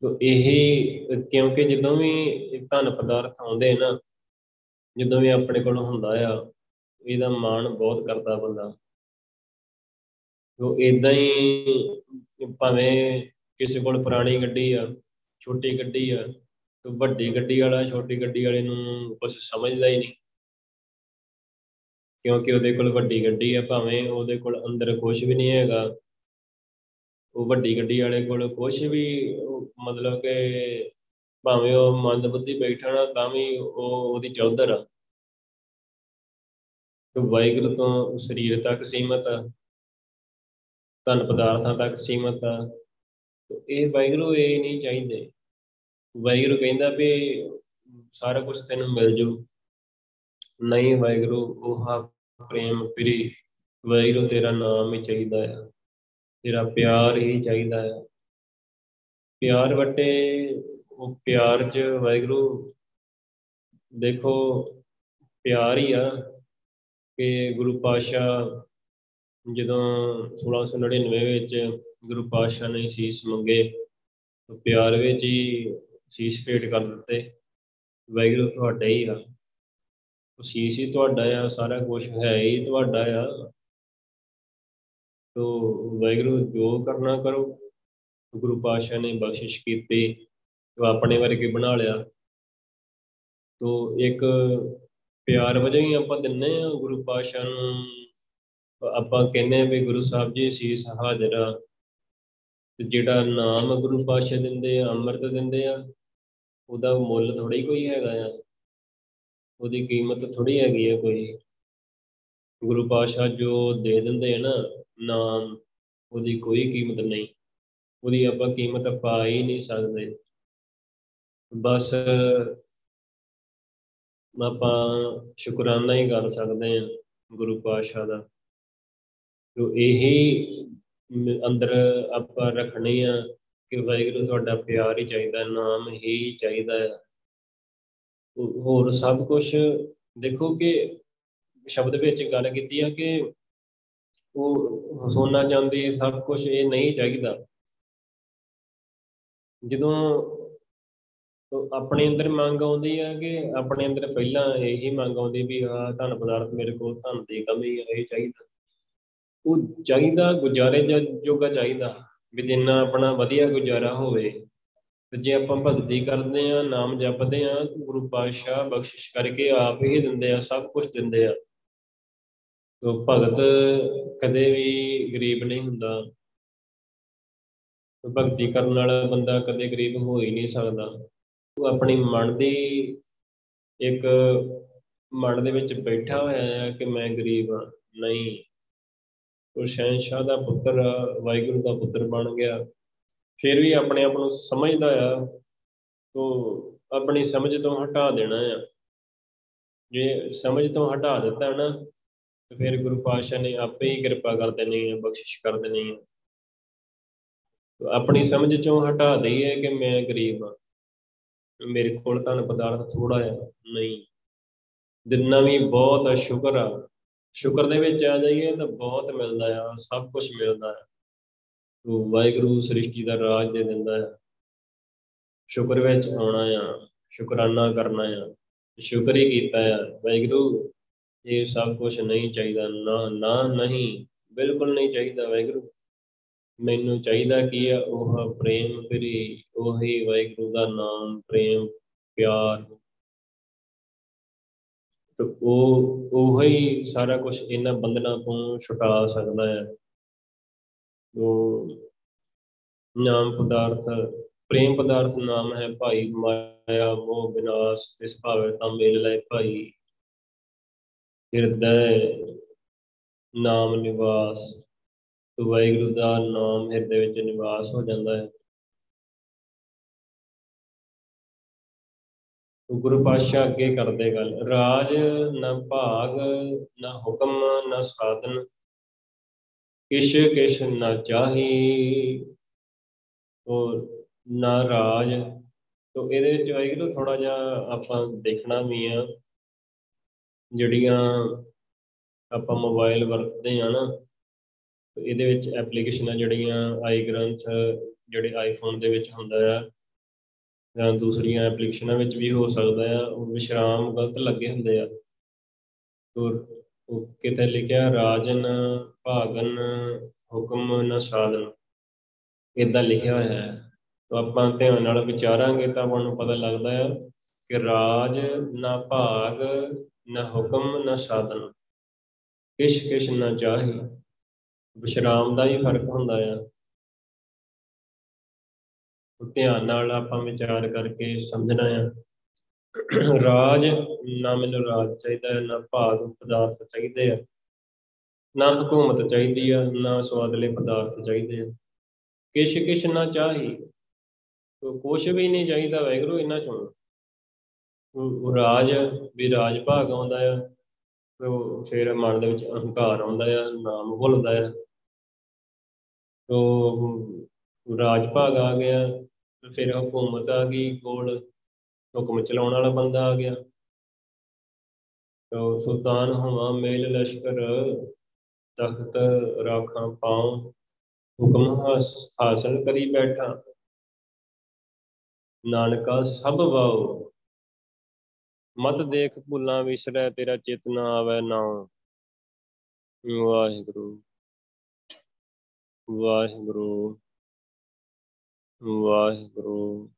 ਤੋ ਇਹ ਕਿਉਂਕਿ ਜਦੋਂ ਵੀ ਧਨ ਪਦਾਰਥ ਆਉਂਦੇ ਨਾ, ਜਦੋਂ ਵੀ ਆਪਣੇ ਕੋਲ ਹੁੰਦਾ ਆ, ਇਹਦਾ ਮਾਣ ਬਹੁਤ ਕਰਦਾ ਬੰਦਾ। ਤੋ ਇਦਾਂ ਹੀ ਭਾਵੇਂ ਕਿਸੇ ਕੋਲ ਪੁਰਾਣੀ ਗੱਡੀ ਆ, ਛੋਟੀ ਗੱਡੀ ਆ ਤੋ ਵੱਡੀ ਗੱਡੀ ਵਾਲਾ, ਛੋਟੀ ਗੱਡੀ ਵਾਲੇ ਨੂੰ ਕੁਝ ਸਮਝਦਾ ਹੀ ਨਹੀਂ। ਕਿਉਂਕਿ ਉਹਦੇ ਕੋਲ ਵੱਡੀ ਗੱਡੀ ਆ, ਭਾਵੇਂ ਉਹਦੇ ਕੋਲ ਅੰਦਰ ਕੁਝ ਵੀ ਨਹੀਂ ਹੈਗਾ। ਉਹ ਵੱਡੀ ਗੱਡੀ ਵਾਲੇ ਕੋਲ ਕੁਝ ਵੀ ਮਤਲਬ ਕਿ ਭਾਵੇਂ ਉਹ ਮੰਦ ਬੁੱਧੀ ਬੈਠਾ ਨਾ ਤਾਂ ਵੀ ਉਹ ਉਹਦੀ ਚੌਧਰ ਆ। ਤੇ ਵਾਹਿਗੁਰੂ ਤੋਂ ਸਰੀਰ ਤੱਕ ਸੀਮਤ ਆ। ਧਨ ਪਦਾਰਥਾਂ ਤੱਕ ਸੀਮਤ ਆ। ਇਹ ਵਾਹਿਗੁਰੂ ਇਹ ਨਹੀਂ ਚਾਹੀਦੇ। ਵਾਹਿਗੁਰੂ ਕਹਿੰਦਾ ਵੀ ਸਾਰਾ ਕੁਝ ਤੈਨੂੰ ਮਿਲ ਜੂ ਨਹੀਂ ਵਾਹਿਗੁਰੂ ਉਹ ਪ੍ਰੇਮ ਪ੍ਰੀ, ਵਾਹਿਗੁਰੂ ਤੇਰਾ ਨਾਮ ਹੀ ਚਾਹੀਦਾ ਹੈ ਤੇਰਾ ਪਿਆਰ ਹੀ ਚਾਹੀਦਾ ਹੈ ਪਿਆਰ ਵਟੇ, ਉਹ ਪਿਆਰ 'ਚ ਵਾਹਿਗੁਰੂ, ਦੇਖੋ ਪਿਆਰ ਹੀ ਆ ਕਿ ਗੁਰੂ ਪਾਸ਼ਾ ਜਦੋਂ 1699 ਵਿੱਚ ਗੁਰੂ ਪਾਸ਼ਾ ਨੇ ਸੀਸ ਮੰਗੇ ਪਿਆਰ ਵਿੱਚ ਹੀ ਸੀਸ ਭੇਟ ਕਰ ਦਿੱਤੇ। ਵਾਹਿਗੁਰੂ, ਤੁਹਾਡਾ ਹੀ ਆ। ਸੀਸ ਹੀ ਤੁਹਾਡਾ ਆ, ਸਾਰਾ ਕੁਝ ਹੈ ਹੀ ਤੁਹਾਡਾ ਆ। ਤੋ ਵਾਹਿਗੁਰੂ, ਜੋ ਕਰਨਾ ਕਰੋ। ਗੁਰੂ ਪਾਸ਼ਾ ਨੇ ਬਖਸ਼ਿਸ਼ ਕੀਤੀ ਤੋ ਆਪਣੇ ਵਰਗੇ ਬਣਾ ਲਿਆ। ਤੋ ਇੱਕ ਪਿਆਰ ਵਜੋਂ ਹੀ ਆਪਾਂ ਦਿੰਨੇ ਆ ਗੁਰੂ ਪਾਸ਼ਾ ਨੂੰ। ਆਪਾਂ ਕਹਿੰਦੇ ਆ ਵੀ ਗੁਰੂ ਸਾਹਿਬ ਜੀ, ਸੀਸ ਹਾਜ਼ਰ ਆ। ਤੇ ਜਿਹੜਾ ਨਾਮ ਗੁਰੂ ਪਾਸ਼ਾ ਦਿੰਦੇ ਆ, ਅੰਮ੍ਰਿਤ ਦਿੰਦੇ ਆ ਉਹਦਾ ਮੁੱਲ ਥੋੜੀ ਕੋਈ ਹੈਗਾ ਆ। ਉਹਦੀ ਕੀਮਤ ਥੋੜੀ ਹੈਗੀ ਆ ਕੋਈ। ਗੁਰੂ ਪਾਸ਼ਾ ਜੋ ਦੇ ਦਿੰਦੇ ਆ ਨਾ ਨਾਮ, ਉਹਦੀ ਕੋਈ ਕੀਮਤ ਨਹੀਂ। ਉਹਦੀ ਆਪਾਂ ਕੀਮਤ ਪਾ ਹੀ ਨਹੀਂ ਸਕਦੇ। ਬਸ ਆਪਾਂ ਸ਼ੁਕਰਾਨਾ ਹੀ ਕਰ ਸਕਦੇ ਆ ਗੁਰੂ ਪਾਸ਼ਾ ਦਾ। ਜੋ ਇਹੀ ਅੰਦਰ ਆਪਾਂ ਰੱਖਣੀ ਆ ਕਿ ਵਾਹਿਗੁਰੂ ਤੁਹਾਡਾ ਪਿਆਰ ਹੀ ਚਾਹੀਦਾ, ਨਾਮ ਹੀ ਚਾਹੀਦਾ ਹੈ। ਹੋਰ ਸਭ ਕੁਝ ਦੇਖੋ ਕਿ ਸ਼ਬਦ ਵਿੱਚ ਗੱਲ ਕੀਤੀ ਆ ਕਿ ਉਹ ਸੋਨਾ ਚਾਂਦੀ ਸਭ ਕੁਝ ਇਹ ਨਹੀਂ ਚਾਹੀਦਾ। ਜਦੋਂ ਆਪਣੇ ਅੰਦਰ ਮੰਗ ਆਉਂਦੀ ਆ ਕਿ ਆਪਣੇ ਅੰਦਰ ਪਹਿਲਾਂ ਇਹੀ ਮੰਗ ਆਉਂਦੀ ਵੀ ਆ ਧਨ ਪਦਾਰਥ ਮੇਰੇ ਕੋਲ, ਧਨ ਦੀ ਕਮੀ ਆ, ਇਹ ਚਾਹੀਦਾ। ਉਹ ਚਾਹੀਦਾ ਗੁਜ਼ਾਰੇ ਜੋਗਾ ਚਾਹੀਦਾ। ਵੀ ਜਿੰਨਾ ਆਪਣਾ ਵਧੀਆ ਗੁਜ਼ਾਰਾ ਹੋਵੇ, ਤੇ ਜੇ ਆਪਾਂ ਭਗਤੀ ਕਰਦੇ ਆ ਨਾਮ ਜਪਦੇ ਆ ਤੇ ਗੁਰੂ ਪਾਤਸ਼ਾਹ ਬਖਸ਼ਿਸ਼ ਕਰਕੇ ਆਪ ਹੀ ਦਿੰਦੇ ਆ, ਸਭ ਕੁਝ ਦਿੰਦੇ ਆ। ਤੋ ਭਗਤ ਕਦੇ ਵੀ ਗਰੀਬ ਨਹੀਂ ਹੁੰਦਾ। ਭਗਤੀ ਕਰਨ ਵਾਲਾ ਬੰਦਾ ਕਦੇ ਗਰੀਬ ਹੋ ਹੀ ਨਹੀਂ ਸਕਦਾ। ਉਹ ਆਪਣੀ ਮਨ ਦੀ ਇੱਕ ਮਨ ਦੇ ਵਿੱਚ ਬੈਠਾ ਹੋਇਆ ਹੈ ਕਿ ਮੈਂ ਗਰੀਬ ਹਾਂ। ਨਹੀਂ। ਉਹ ਸ਼ਹਿਨशाह ਦਾ ਪੁੱਤਰ, ਵਾਹਿਗੁਰੂ ਦਾ ਪੁੱਤਰ ਬਣ ਗਿਆ। ਫਿਰ ਵੀ ਆਪਣੇ ਆਪ ਨੂੰ ਸਮਝਦਾ ਆ ਉਹ ਆਪਣੀ ਸਮਝ ਤੋਂ ਹਟਾ ਦੇਣਾ ਆ। ਜੇ ਸਮਝ ਤੋਂ ਹਟਾ ਦਿੱਤਾ ਨਾ, ਤੇ ਫਿਰ ਗੁਰੂ ਪਾਤਸ਼ਾਹ ਨੇ ਆਪੇ ਹੀ ਕਿਰਪਾ ਕਰ ਦੇਣੀ ਹੈ ਬਖਸ਼ਿਸ਼ ਕਰ ਦੇਣੀ ਹੈ ਆਪਣੀ ਸਮਝ ਚੋਂ ਹਟਾ ਦਈਏ ਕਿ ਮੈਂ ਗਰੀਬ ਹਾਂ ਮੇਰੇ ਕੋਲ ਤਾਂ ਪਦਾਰਥ ਥੋੜਾ ਆ, ਨਹੀਂ। ਦਿਨਾਂ ਵੀ ਬਹੁਤ ਸ਼ੁਕਰ ਆ। ਸ਼ੁਕਰ ਦੇ ਵਿੱਚ ਆ ਜਾਈਏ ਤਾਂ ਬਹੁਤ ਮਿਲਦਾ ਆ, ਸਭ ਕੁਝ ਮਿਲਦਾ ਆ। ਉਹ ਵਾਹਿਗੁਰੂ ਸ੍ਰਿਸ਼ਟੀ ਦਾ ਰਾਜ ਦੇ ਦਿੰਦਾ ਹੈ ਸ਼ੁਕਰ ਵਿੱਚ ਆਉਣਾ ਆ, ਸ਼ੁਕਰਾਨਾ ਕਰਨਾ ਆ, ਸ਼ੁਕਰ ਹੀ ਕੀਤਾ ਆ। ਵਾਹਿਗੁਰੂ, ਇਹ ਸਭ ਕੁਝ ਨਹੀਂ ਚਾਹੀਦਾ, ਨਾ ਨਾ ਨਹੀਂ, ਬਿਲਕੁਲ ਨਹੀਂ ਚਾਹੀਦਾ ਵਾਹਿਗੁਰੂ। ਮੈਨੂੰ ਚਾਹੀਦਾ ਕੀ ਆ, ਉਹ ਪ੍ਰੇਮ ਭਰੀ ਉਹੀ ਵਾਹਿਗੁਰੂ ਦਾ ਨਾਮ, ਪ੍ਰੇਮ, ਪਿਆਰ। ਤੇ ਉਹ ਉਹ ਹੀ ਸਾਰਾ ਕੁਝ ਇਹਨਾਂ ਬੰਧਨਾਂ ਤੋਂ ਛੁਟਾ ਸਕਦਾ ਹੈ। ਉਹ ਨਾਮ ਪਦਾਰਥ, ਪ੍ਰੇਮ ਪਦਾਰਥ ਨਾਮ ਹੈ ਭਾਈ ਮਾਇਆ, ਮੋਹ, ਵਿਨਾਸ਼, ਤਿਸ ਭਾਵੇ ਤਾਂ ਮੇਲ ਲੈ ਭਾਈ। ਹਿਰਦੈ ਨਾਮ ਨਿਵਾਸ, ਤੋ ਵਾਹਿਗੁਰੂ ਦਾ ਨਾਮ ਹਿਰਦੇ ਵਿੱਚ ਨਿਵਾਸ ਹੋ ਜਾਂਦਾ ਹੈ। ਗੁਰੂ ਪਾਤਸ਼ਾਹ ਅੱਗੇ ਕਰਦੇ ਗੱਲ, ਰਾਜ ਨਾ ਭਾਗ, ਨਾ ਹੁਕਮ, ਨਾ ਸਾਧਨ, ਕਿਛ ਕਿਛ ਨਾ ਚਾਹੀ ਔਰ ਨਾ ਰਾਜ। ਤੋ ਇਹਦੇ ਵਿੱਚ ਵਾਹਿਗੁਰੂ ਥੋੜਾ ਜਿਹਾ ਆਪਾਂ ਦੇਖਣਾ ਵੀ ਆ, ਜਿਹੜੀਆਂ ਆਪਾਂ ਮੋਬਾਈਲ ਵਰਤਦੇ ਆ ਨਾ, ਇਹਦੇ ਵਿੱਚ ਐਪਲੀਕੇਸ਼ਨਾਂ ਜਿਹੜੀਆਂ, ਆਈ ਗ੍ਰੰਥ, ਜਿਹੜੇ ਆਈਫੋਨ ਦੇ ਵਿੱਚ ਹੁੰਦਾ ਆ ਜਾਂ ਦੂਸਰੀਆਂ ਐਪਲੀਕੇਸ਼ਨਾਂ ਵਿੱਚ ਵੀ ਹੋ ਸਕਦਾ ਆ, ਉਹ ਵਿਸ਼ਰਾਮ ਗਲਤ ਲੱਗੇ ਹੁੰਦੇ ਆ। ਉਹ ਕਿਤੇ ਲਿਖਿਆ, ਰਾਜਨ, ਭਾਗਨ, ਹੁਕਮ ਨ ਸਾਧਨ। ਇਦਾਂ ਲਿਖਿਆ ਹੋਇਆ ਹੈ। ਤਾਂ ਆਪਾਂ ਧਿਆਨ ਨਾਲ ਵਿਚਾਰਾਂਗੇ ਤਾਂ ਆਪਾਂ ਨੂੰ ਪਤਾ ਲੱਗਦਾ ਹੈ ਕਿ ਰਾਜ ਨਾ ਭਾਗ, ਨਾ ਹੁਕਮ, ਨਾ ਸਾਧਨ। ਕਿਛ ਕਿਛ ਨਾ ਚਾਹੀ। ਵਿਸ਼ਰਾਮ ਦਾ ਹੀ ਫ਼ਰਕ ਹੁੰਦਾ ਆ। ਧਿਆਨ ਨਾਲ ਆਪਾਂ ਵਿਚਾਰ ਕਰਕੇ ਸਮਝਣਾ ਆ। ਰਾਜ, ਨਾ ਮੈਨੂੰ ਰਾਜ ਚਾਹੀਦਾ, ਨਾ ਭਾਗ ਪਦਾਰਥ ਚਾਹੀਦੇ ਆ। ਨਾ ਹਕੂਮਤ ਚਾਹੀਦੀ ਆ, ਨਾ ਸਵਾਦਲੇ ਪਦਾਰਥ ਚਾਹੀਦੇ ਆ। ਕਿਛ ਕਿਛ ਨਾ ਚਾਹੀ ਕੁਛ ਵੀ ਨਹੀਂ ਚਾਹੀਦਾ ਵੈਗਰੂ ਇਹਨਾਂ ਚੋਂ। ਉਹ ਰਾਜ, ਵੀ ਰਾਜ ਭਾਗ ਆਉਂਦਾ ਆ, ਤੋ ਫਿਰ ਮਨ ਦੇ ਵਿੱਚ ਅਹੰਕਾਰ ਆਉਂਦਾ ਆ, ਨਾਮ ਭੁੱਲਦਾ ਆ। ਤੋ ਰਾਜ ਭਾਗ ਆ ਗਿਆ ਫਿਰ ਹਕੂਮਤ ਆ ਗਈ ਕੋਲ, ਹੁਕਮ ਚਲਾਉਣ ਵਾਲਾ ਬੰਦਾ ਆ ਗਿਆ। ਤੋ ਸੁਲਤਾਨ ਹਵਾ ਮੇਲ ਲਸ਼ਕਰ, ਤਖਤ ਰਾਖਾਂ ਪਾਉ, ਹੁਕਮ ਹਾਸਲ ਕਰੀ ਬੈਠਾ। ਨਾਨਕਾ ਸਭ ਵਾਉ ਮਤ ਦੇਖ ਭੁੱਲਾਂ ਵਿਸਰੈ, ਤੇਰਾ ਚਿਤ ਨਾ ਆਵੇ ਨਾਉ। ਵਾਹਿਗੁਰੂ ਵਾਹਿਗੁਰੂ। ਵਾਹਿਗੁਰੂ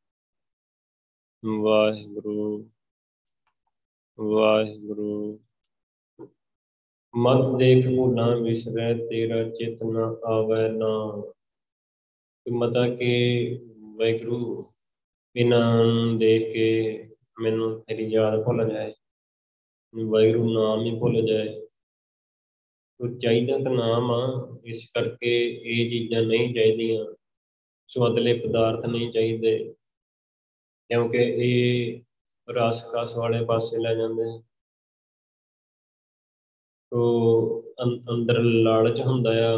ਵਾਹਿਗੁਰੂ ਵਾਹਿਗੁਰੂ। ਮਤ ਦੇਖ ਭੁੱਲਾਂ ਵਿਸਰੈ, ਤੇਰਾ ਚਿਤ ਨਾ ਆਵੇ ਨਾ। ਮਤਾ ਕਿ ਵਾਹਿਗੁਰੂ ਇਹਨਾਂ ਦੇਖ ਕੇ ਮੈਨੂੰ ਤੇਰੀ ਯਾਦ ਭੁੱਲ ਜਾਏ। ਵਾਹਿਗੁਰੂ ਨਾਮ ਹੀ ਭੁੱਲ ਜਾਏ। ਉਹ ਚਾਹੀਦਾ ਤਾਂ ਨਾਮ ਆ, ਇਸ ਕਰਕੇ ਇਹ ਚੀਜ਼ਾਂ ਨਹੀਂ ਚਾਹੀਦੀਆਂ। ਸਵਦਲੇ ਪਦਾਰਥ ਨਹੀਂ ਚਾਹੀਦੇ, ਕਿਉਂਕਿ ਇਹ ਰਸ ਕਸ ਵਾਲੇ ਪਾਸੇ ਲੈ ਜਾਂਦੇ ਤੋ ਅੰਦਰ ਲਾਲਚ ਹੁੰਦਾ ਆ।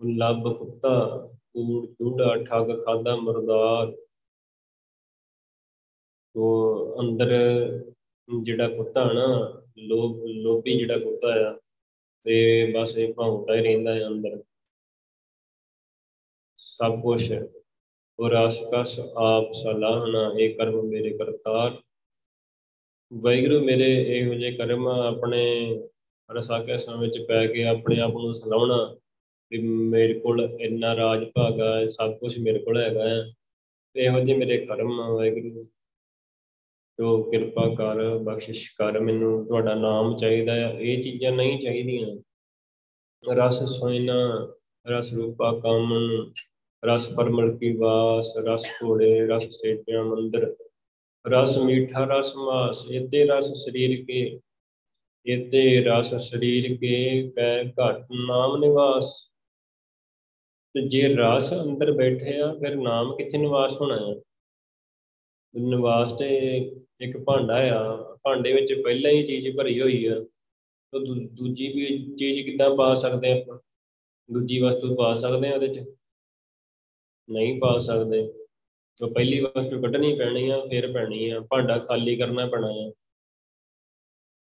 ਲੱਭ ਕੁੱਤਾ ਕੂੜ ਚੂੜਾ ਠੱਗ ਖਾਦਾ ਮਰਦਾਰ। ਤੋ ਅੰਦਰ ਜਿਹੜਾ ਕੁੱਤਾ ਨਾ, ਲੋਭ, ਲੋਭੀ ਜਿਹੜਾ ਕੁੱਤਾ ਆ, ਤੇ ਬਸ ਇਹ ਭੌਂਕਦਾ ਹੀ ਰਹਿੰਦਾ ਹੈ ਅੰਦਰ। ਸਭ ਕੁਝ ਔਰ ਆਸਕਸ ਆਪ ਸਲਾਹਨਾ ਇਹ ਕਰਮ ਮੇਰੇ ਕਰਤਾਰ। ਵੈਗਰੂ ਮੇਰੇ ਇਹੋ ਜਿਹੇ ਕਰਮ ਆਪਣੇ ਰਸਾਕੇ ਸਮੇਂ ਵਿੱਚ ਪੈ ਕੇ ਆਪਣੇ ਆਪ ਨੂੰ ਸਲਾਉਣਾ ਕਿ ਮੇਰੇ ਕੋਲ ਇੰਨਾ ਰਾਜ ਭਾਗਾ ਹੈ ਸਭ ਕੁਝ ਮੇਰੇ ਕੋਲ ਹੈਗਾ ਹੈ ਇਹੋ ਜਿਹੇ ਮੇਰੇ ਕਰਮ ਵੈਗਰੂ ਤੋ ਕਿਰਪਾ ਕਰ, ਬਖਸ਼ਿਸ਼ ਕਰ, ਮੈਨੂੰ ਤੁਹਾਡਾ ਨਾਮ ਚਾਹੀਦਾ ਹੈ ਇਹ ਚੀਜ਼ਾਂ ਨਹੀਂ ਚਾਹੀਦੀਆਂ। ਰਸ ਸੋਇਨਾ, ਰਸ ਰੂਪਾ ਕਾਮਨ ਰਸ ਪਰਮਲ ਕੀ ਵਾਸ, ਰਸ ਘੋੜੇ, ਰਸ ਸੇਟਿਆ ਮੰਦਰ, ਰਸ ਮੀਠਾ, ਰਸ ਮਾਸ, ਇਤੇ ਰਸ ਸਰੀਰ ਕੇ, ਇਤੇ ਰਸ ਸਰੀਰ ਕੇ ਕੈ ਘਟ ਨਾਮ ਨਿਵਾਸ। ਤੇ ਜੇ ਰਸ ਅੰਦਰ ਬੈਠੇ ਆ, ਫਿਰ ਨਾਮ ਕਿੱਥੇ ਨਿਵਾਸ ਹੋਣਾ ਹੈ ਨਿਵਾਸ ਤੇ ਇੱਕ ਭਾਂਡਾ ਆ, ਭਾਂਡੇ ਵਿੱਚ ਪਹਿਲਾਂ ਹੀ ਚੀਜ਼ ਭਰੀ ਹੋਈ ਆ। ਤਾਂ ਦੂਜੀ ਵੀ ਚੀਜ਼ ਕਿੱਦਾਂ ਪਾ ਸਕਦੇ ਆਪਾਂ? ਦੂਜੀ ਵਸਤੂ ਪਾ ਸਕਦੇ ਆ ਉਹਦੇ 'ਚ? ਨਹੀਂ ਪਾ ਸਕਦੇ। ਤਾਂ ਪਹਿਲੀ ਵਸਤੂ ਕੱਢਣੀ ਪੈਣੀ ਆ, ਫਿਰ ਪੈਣੀ ਆ। ਭਾਂਡਾ ਖਾਲੀ ਕਰਨਾ ਪੈਣਾ ਆ।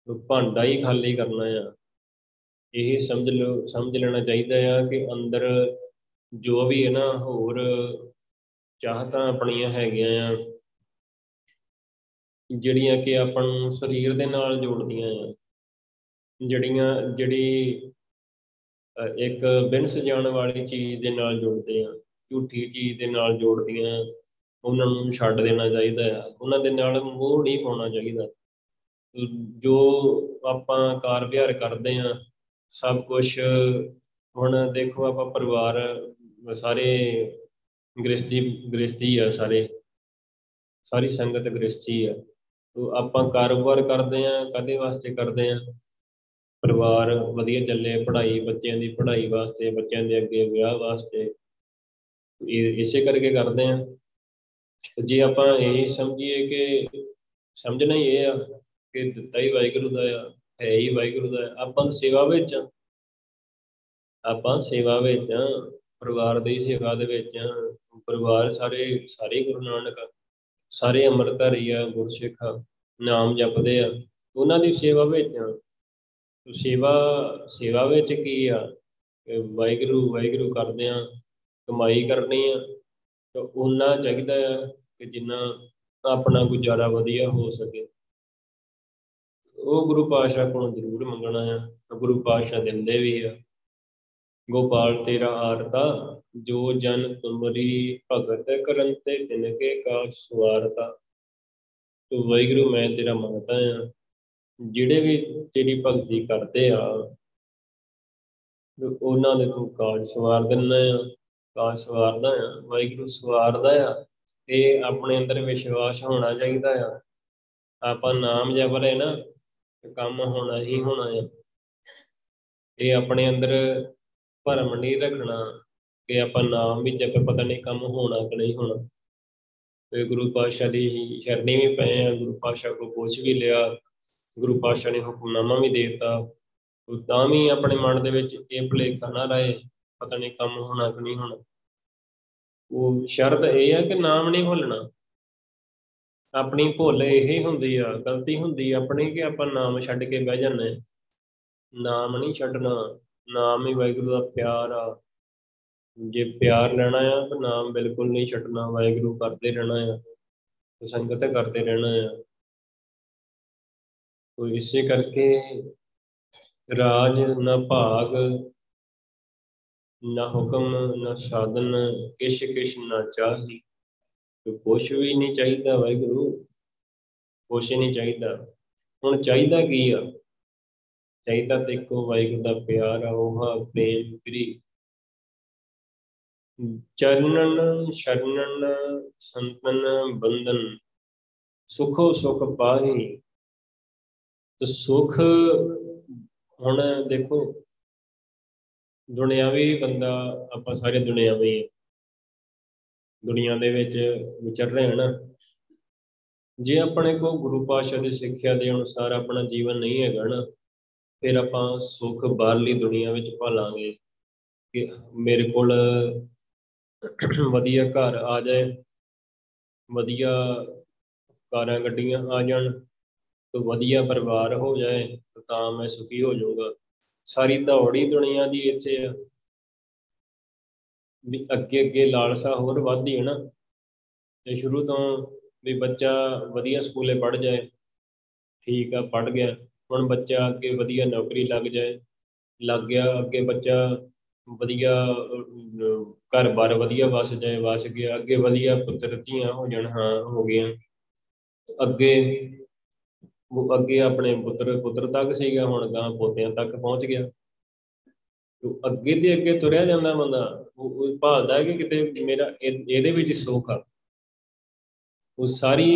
ਤਾਂ ਭਾਂਡਾ ਹੀ ਖਾਲੀ ਕਰਨਾ ਆ, ਇਹ ਸਮਝ ਲਓ, ਸਮਝ ਲੈਣਾ ਚਾਹੀਦਾ ਆ ਕਿ ਅੰਦਰ ਜੋ ਵੀ ਹੈ ਨਾ, ਹੋਰ ਚਾਹਤਾਂ ਆਪਣੀਆਂ ਹੈਗੀਆਂ ਆ, ਜਿਹੜੀਆਂ ਕਿ ਆਪਾਂ ਨੂੰ ਸਰੀਰ ਦੇ ਨਾਲ ਜੋੜਦੀਆਂ ਆ। ਜਿਹੜੀਆਂ, ਜਿਹੜੀ ਇੱਕ ਬਿਨ ਸਜਾਣ ਵਾਲੀ ਚੀਜ਼ ਦੇ ਨਾਲ ਜੋੜਦੇ ਆ। ਝੂਠੀ ਚੀਜ਼ ਦੇ ਨਾਲ ਜੋੜਦੀਆਂ, ਉਹਨਾਂ ਨੂੰ ਛੱਡ ਦੇਣਾ ਚਾਹੀਦਾ ਆ, ਉਹਨਾਂ ਦੇ ਨਾਲ ਮੋਹ ਨਹੀਂ ਪਾਉਣਾ ਚਾਹੀਦਾ। ਜੋ ਆਪਾਂ ਕਾਰ ਵਿਹਾਰ ਕਰਦੇ ਆ ਸਭ ਕੁਝ ਹੁਣ ਦੇਖੋ ਆਪਾਂ ਪਰਿਵਾਰ, ਸਾਰੇ ਗ੍ਰਸਤੀ ਗ੍ਰਸਤੀ ਆ ਸਾਰੇ। ਸਾਰੀ ਸੰਗਤ ਗ੍ਰਸਤੀ ਆ। ਤੋ ਆਪਾਂ ਕਾਰੋਬਾਰ ਕਰਦੇ ਆ ਕਦੇ ਵਾਸਤੇ ਕਰਦੇ ਆ ਪਰਿਵਾਰ ਵਧੀਆ ਚੱਲੇ, ਪੜ੍ਹਾਈ, ਬੱਚਿਆਂ ਦੀ ਪੜ੍ਹਾਈ ਵਾਸਤੇ, ਬੱਚਿਆਂ ਦੇ ਅੱਗੇ ਵਿਆਹ ਵਾਸਤੇ। ਇਹ ਇਸੇ ਕਰਕੇ ਕਰਦੇ ਆ ਜੇ ਆਪਾਂ ਇਹ ਸਮਝੀਏ ਕਿ ਸਮਝਣਾ ਹੀ ਇਹ ਆ ਕਿ ਦਿੱਤਾ ਹੀ ਵਾਹਿਗੁਰੂ ਦਾ ਆ, ਹੈ ਹੀ ਵਾਹਿਗੁਰੂ ਦਾ ਆਪਾਂ ਸੇਵਾ ਵਿੱਚ ਆਪਾਂ ਸੇਵਾ ਵਿੱਚ ਪਰਿਵਾਰ ਦੀ ਸੇਵਾ ਦੇ ਵਿੱਚ ਪਰਿਵਾਰ ਸਾਰੇ ਸਾਰੇ ਗੁਰੂ ਨਾਨਕ ਸਾਰੇ ਅੰਮ੍ਰਿਤਧਾਰੀ ਆ, ਗੁਰਸਿੱਖ ਨਾਮ ਜਪਦੇ ਆ, ਉਹਨਾਂ ਦੀ ਸੇਵਾ ਵਿੱਚ ਸੇਵਾ ਸੇਵਾ ਵਿੱਚ ਕੀ ਆ? ਕਿ ਵਾਹਿਗੁਰੂ ਵਾਹਿਗੁਰੂ ਕਰਦੇ ਆ ਕਮਾਈ ਕਰਨੀ ਆ, ਤਾਂ ਉਹਨਾਂ ਚਾਹੀਦਾ ਆ ਕਿ ਜਿੰਨਾ ਆਪਣਾ ਗੁਜ਼ਾਰਾ ਵਧੀਆ ਹੋ ਸਕੇ। ਉਹ ਗੁਰੂ ਪਾਤਸ਼ਾਹ ਕੋਲੋਂ ਜ਼ਰੂਰ ਮੰਗਣਾ ਆ ਗੁਰੂ ਪਾਤਸ਼ਾਹ ਦਿੰਦੇ ਵੀ ਆ। ਗੋਪਾਲ ਤੇਰਾ ਆਰਤਾ, ਜੋ ਜਨ ਤੁਮਰੀ ਭਗਤ ਕਰਨ ਤੇ ਤਿਨ ਕੇ ਕਾਜ ਸਵਾਰਤਾ। ਤੋ ਵਾਹਿਗੁਰੂ, ਮੈਂ ਤੇਰਾ ਮੰਗਤਾ ਆ। ਜਿਹੜੇ ਵੀ ਤੇਰੀ ਭਗਤੀ ਕਰਦੇ ਆ ਉਹਨਾਂ ਦੇ ਤੂੰ ਕਾਜ ਸਵਾਰ ਦਿੰਦਾ ਆ। ਕਾਜ ਸਵਾਰਦਾ ਆ, ਵਾਹਿਗੁਰੂ ਸਵਾਰਦਾ ਆ ਇਹ ਆਪਣੇ ਅੰਦਰ ਵਿਸ਼ਵਾਸ ਹੋਣਾ ਚਾਹੀਦਾ ਆ। ਆਪਾਂ ਨਾਮ ਜਪਰੇ ਨਾ ਕੰਮ ਹੋਣਾ ਹੀ ਹੋਣਾ ਆ। ਇਹ ਆਪਣੇ ਅੰਦਰ ਭਰਮ ਨਹੀਂ ਰੱਖਣਾ ਕਿ ਆਪਾਂ ਨਾਮ ਵੀ ਜਪ, ਪਤਾ ਨਹੀਂ ਕੰਮ ਹੋਣਾ ਕਿ ਨਹੀਂ ਹੋਣਾ। ਤੇ ਗੁਰੂ ਪਾਤਸ਼ਾਹ ਦੀ ਸ਼ਰਣੀ ਵੀ ਪਏ ਆ, ਗੁਰੂ ਪਾਤਸ਼ਾਹ ਕੋ ਪੁੱਛ ਵੀ ਲਿਆ, ਗੁਰੂ ਪਾਤਸ਼ਾਹ ਨੇ ਹੁਕਮਨਾਮਾ ਵੀ ਦੇ ਦਿੱਤਾ। ਤਾਂ ਵੀ ਆਪਣੇ ਮਨ ਦੇ ਵਿੱਚ ਇਹ ਭੁਲੇਖਾ ਨਾ ਰਹੇ ਪਤਾ ਨਹੀਂ ਕੰਮ ਹੋਣਾ ਕਿ ਨਹੀਂ ਹੋਣਾ। ਉਹ ਸ਼ਰਤ ਇਹ ਹੈ ਕਿ ਨਾਮ ਨਹੀਂ ਭੁੱਲਣਾ। ਆਪਣੀ ਭੁੱਲ ਇਹ ਹੁੰਦੀ ਆ, ਗਲਤੀ ਹੁੰਦੀ ਆਪਣੀ ਕਿ ਆਪਾਂ ਨਾਮ ਛੱਡ ਕੇ ਬਹਿ ਜਾਂਦੇ ਨਾਮ ਨਹੀਂ ਛੱਡਣਾ, ਨਾਮ ਹੀ ਵਾਹਿਗੁਰੂ ਦਾ ਪਿਆਰ ਆ। ਜੇ ਪਿਆਰ ਲੈਣਾ ਆ, ਤਾਂ ਨਾਮ ਬਿਲਕੁਲ ਨਹੀਂ ਛੱਡਣਾ, ਵਾਹਿਗੁਰੂ ਕਰਦੇ ਰਹਿਣਾ ਆ। ਸੰਗਤ ਕਰਦੇ ਰਹਿਣਾ ਆ। ਤੋ ਇਸੇ ਕਰਕੇ ਰਾਜ ਨਾ ਭਾਗ ਨਾ ਹੁਕਮ, ਨਾ ਸਾਧਨ, ਕਿਛ ਕਿਛ ਨਾ ਚਾਹੀ। ਤੇ ਕੁਛ ਵੀ ਨਹੀਂ ਚਾਹੀਦਾ ਵਾਹਿਗੁਰੂ, ਕੁਛ ਨਹੀਂ ਚਾਹੀਦਾ। ਹੁਣ ਚਾਹੀਦਾ ਕੀ ਆ? ਚਾਹੀਦਾ ਤੇ ਇੱਕੋ ਵਾਹਿਗੁਰੂ ਦਾ ਪਿਆਰ ਆ, ਉਹ ਪ੍ਰੇਮ ਕਰੀ ਚਰਨਨ, ਸ਼ਰਨਨ, ਸੰਤਨ, ਬੰਧਨ, ਸੁਖੋ ਸੁਖ ਪਾਹੀ। ਤੇ ਸੁਖ, ਹੁਣ ਦੇਖੋ ਦੁਨਿਆਵੀ ਬੰਦਾ, ਆਪਾਂ ਸਾਰੇ ਦੁਨਿਆਵੀ ਦੁਨੀਆ ਦੇ ਵਿੱਚ ਵਿਚਰ ਰਹੇ ਹਾਂ ਨਾ। ਜੇ ਆਪਣੇ ਕੋ ਗੁਰੂ ਪਾਤਸ਼ਾਹ ਦੀ ਸਿੱਖਿਆ ਦੇ ਅਨੁਸਾਰ ਆਪਣਾ ਜੀਵਨ ਨਹੀਂ ਹੈਗਾ ਨਾ, ਫਿਰ ਆਪਾਂ ਸੁੱਖ ਬਾਹਰਲੀ ਦੁਨੀਆ ਵਿੱਚ ਭਾਲਾਂਗੇ ਕਿ ਮੇਰੇ ਕੋਲ ਵਧੀਆ ਘਰ ਆ ਜਾਏ, ਵਧੀਆ ਕਾਰਾਂ ਗੱਡੀਆਂ ਆ ਜਾਣ, ਤੇ ਵਧੀਆ ਪਰਿਵਾਰ ਹੋ ਜਾਏ, ਤਾਂ ਮੈਂ ਸੁਖੀ ਹੋ ਜਾਊਗਾ। ਸਾਰੀ ਦੌੜੀ ਦੁਨੀਆ ਦੀ ਇੱਥੇ ਆ ਵੀ ਅੱਗੇ ਅੱਗੇ ਲਾਲਸਾ ਹੋਰ ਵੱਧਦੀ ਹੈ ਨਾ। ਤੇ ਸ਼ੁਰੂ ਤੋਂ ਵੀ ਬੱਚਾ ਵਧੀਆ ਸਕੂਲੇ ਪੜ ਜਾਏ, ਠੀਕ ਆ ਪੜ ਗਿਆ। ਹੁਣ ਬੱਚਾ ਅੱਗੇ ਵਧੀਆ ਨੌਕਰੀ ਲੱਗ ਜਾਏ, ਲੱਗ ਗਿਆ, ਅੱਗੇ ਬੱਚਾ ਵਧੀਆ ਘਰ-ਬਾਰ ਵਧੀਆ ਵਸ ਜਾਏ, ਵਸ ਗਿਆ, ਅੱਗੇ ਵਧੀਆ ਪੁੱਤਰ ਧੀਆਂ ਹੋ ਜਾਣ, ਹਾਂ, ਹੋ ਗਈਆਂ। ਅੱਗੇ ਉਹ ਅੱਗੇ ਆਪਣੇ ਪੁੱਤਰ ਪੁੱਤਰ ਤੱਕ ਸੀਗਾ, ਹੁਣ ਗਾਂ ਪੋਤਿਆਂ ਤੱਕ ਪਹੁੰਚ ਗਿਆ। ਉਹ ਅੱਗੇ ਤੇ ਅੱਗੇ ਤੁਰਿਆ ਜਾਂਦਾ ਬੰਦਾ। ਉਹ ਭਾਲਦਾ ਹੈ ਕਿ ਕਿਤੇ ਮੇਰਾ ਇਹਦੇ ਵਿੱਚ ਸੁੱਖ ਆ। ਉਹ ਸਾਰੀ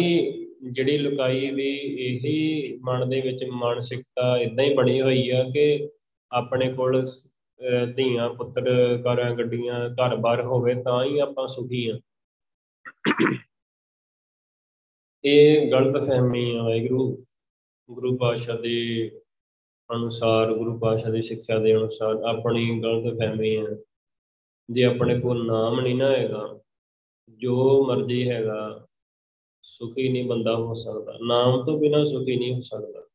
ਜਿਹੜੀ ਲੁਕਾਈ ਦੀ ਇਹੀ ਮਨ ਦੇ ਵਿੱਚ ਮਾਨਸਿਕਤਾ ਇਦਾਂ ਹੀ ਬਣੀ ਹੋਈ ਆ ਕਿ ਆਪਣੇ ਕੋਲ ਧੀਆਂ, ਪੁੱਤਰ ਘਰਾਂ ਗੱਡੀਆਂ ਘਰ-ਬਾਰ ਹੋਵੇ ਤਾਂ ਹੀ ਆਪਾਂ ਸੁਖੀ ਆ। ਇਹ ਗਲਤ ਫਹਿਮੀ ਆ ਵਾਹਿਗੁਰੂ। ਗੁਰੂ ਪਾਤਸ਼ਾਹ ਦੇ ਅਨੁਸਾਰ, ਗੁਰੂ ਪਾਤਸ਼ਾਹ ਦੀ ਸਿੱਖਿਆ ਦੇ ਅਨੁਸਾਰ ਆਪਣੀ ਗਲਤ ਫਹਿਮੀ ਹੈ। ਜੇ ਆਪਣੇ ਕੋਲ ਨਾਮ ਨਹੀਂ ਨਾ ਹੈਗਾ, ਜੋ ਮਰਜ਼ੀ ਹੈਗਾ, ਸੁਖੀ ਨਹੀਂ ਬੰਦਾ ਹੋ ਸਕਦਾ। ਨਾਮ ਤੋਂ ਬਿਨਾ ਸੁਖੀ ਨਹੀਂ ਹੋ ਸਕਦਾ।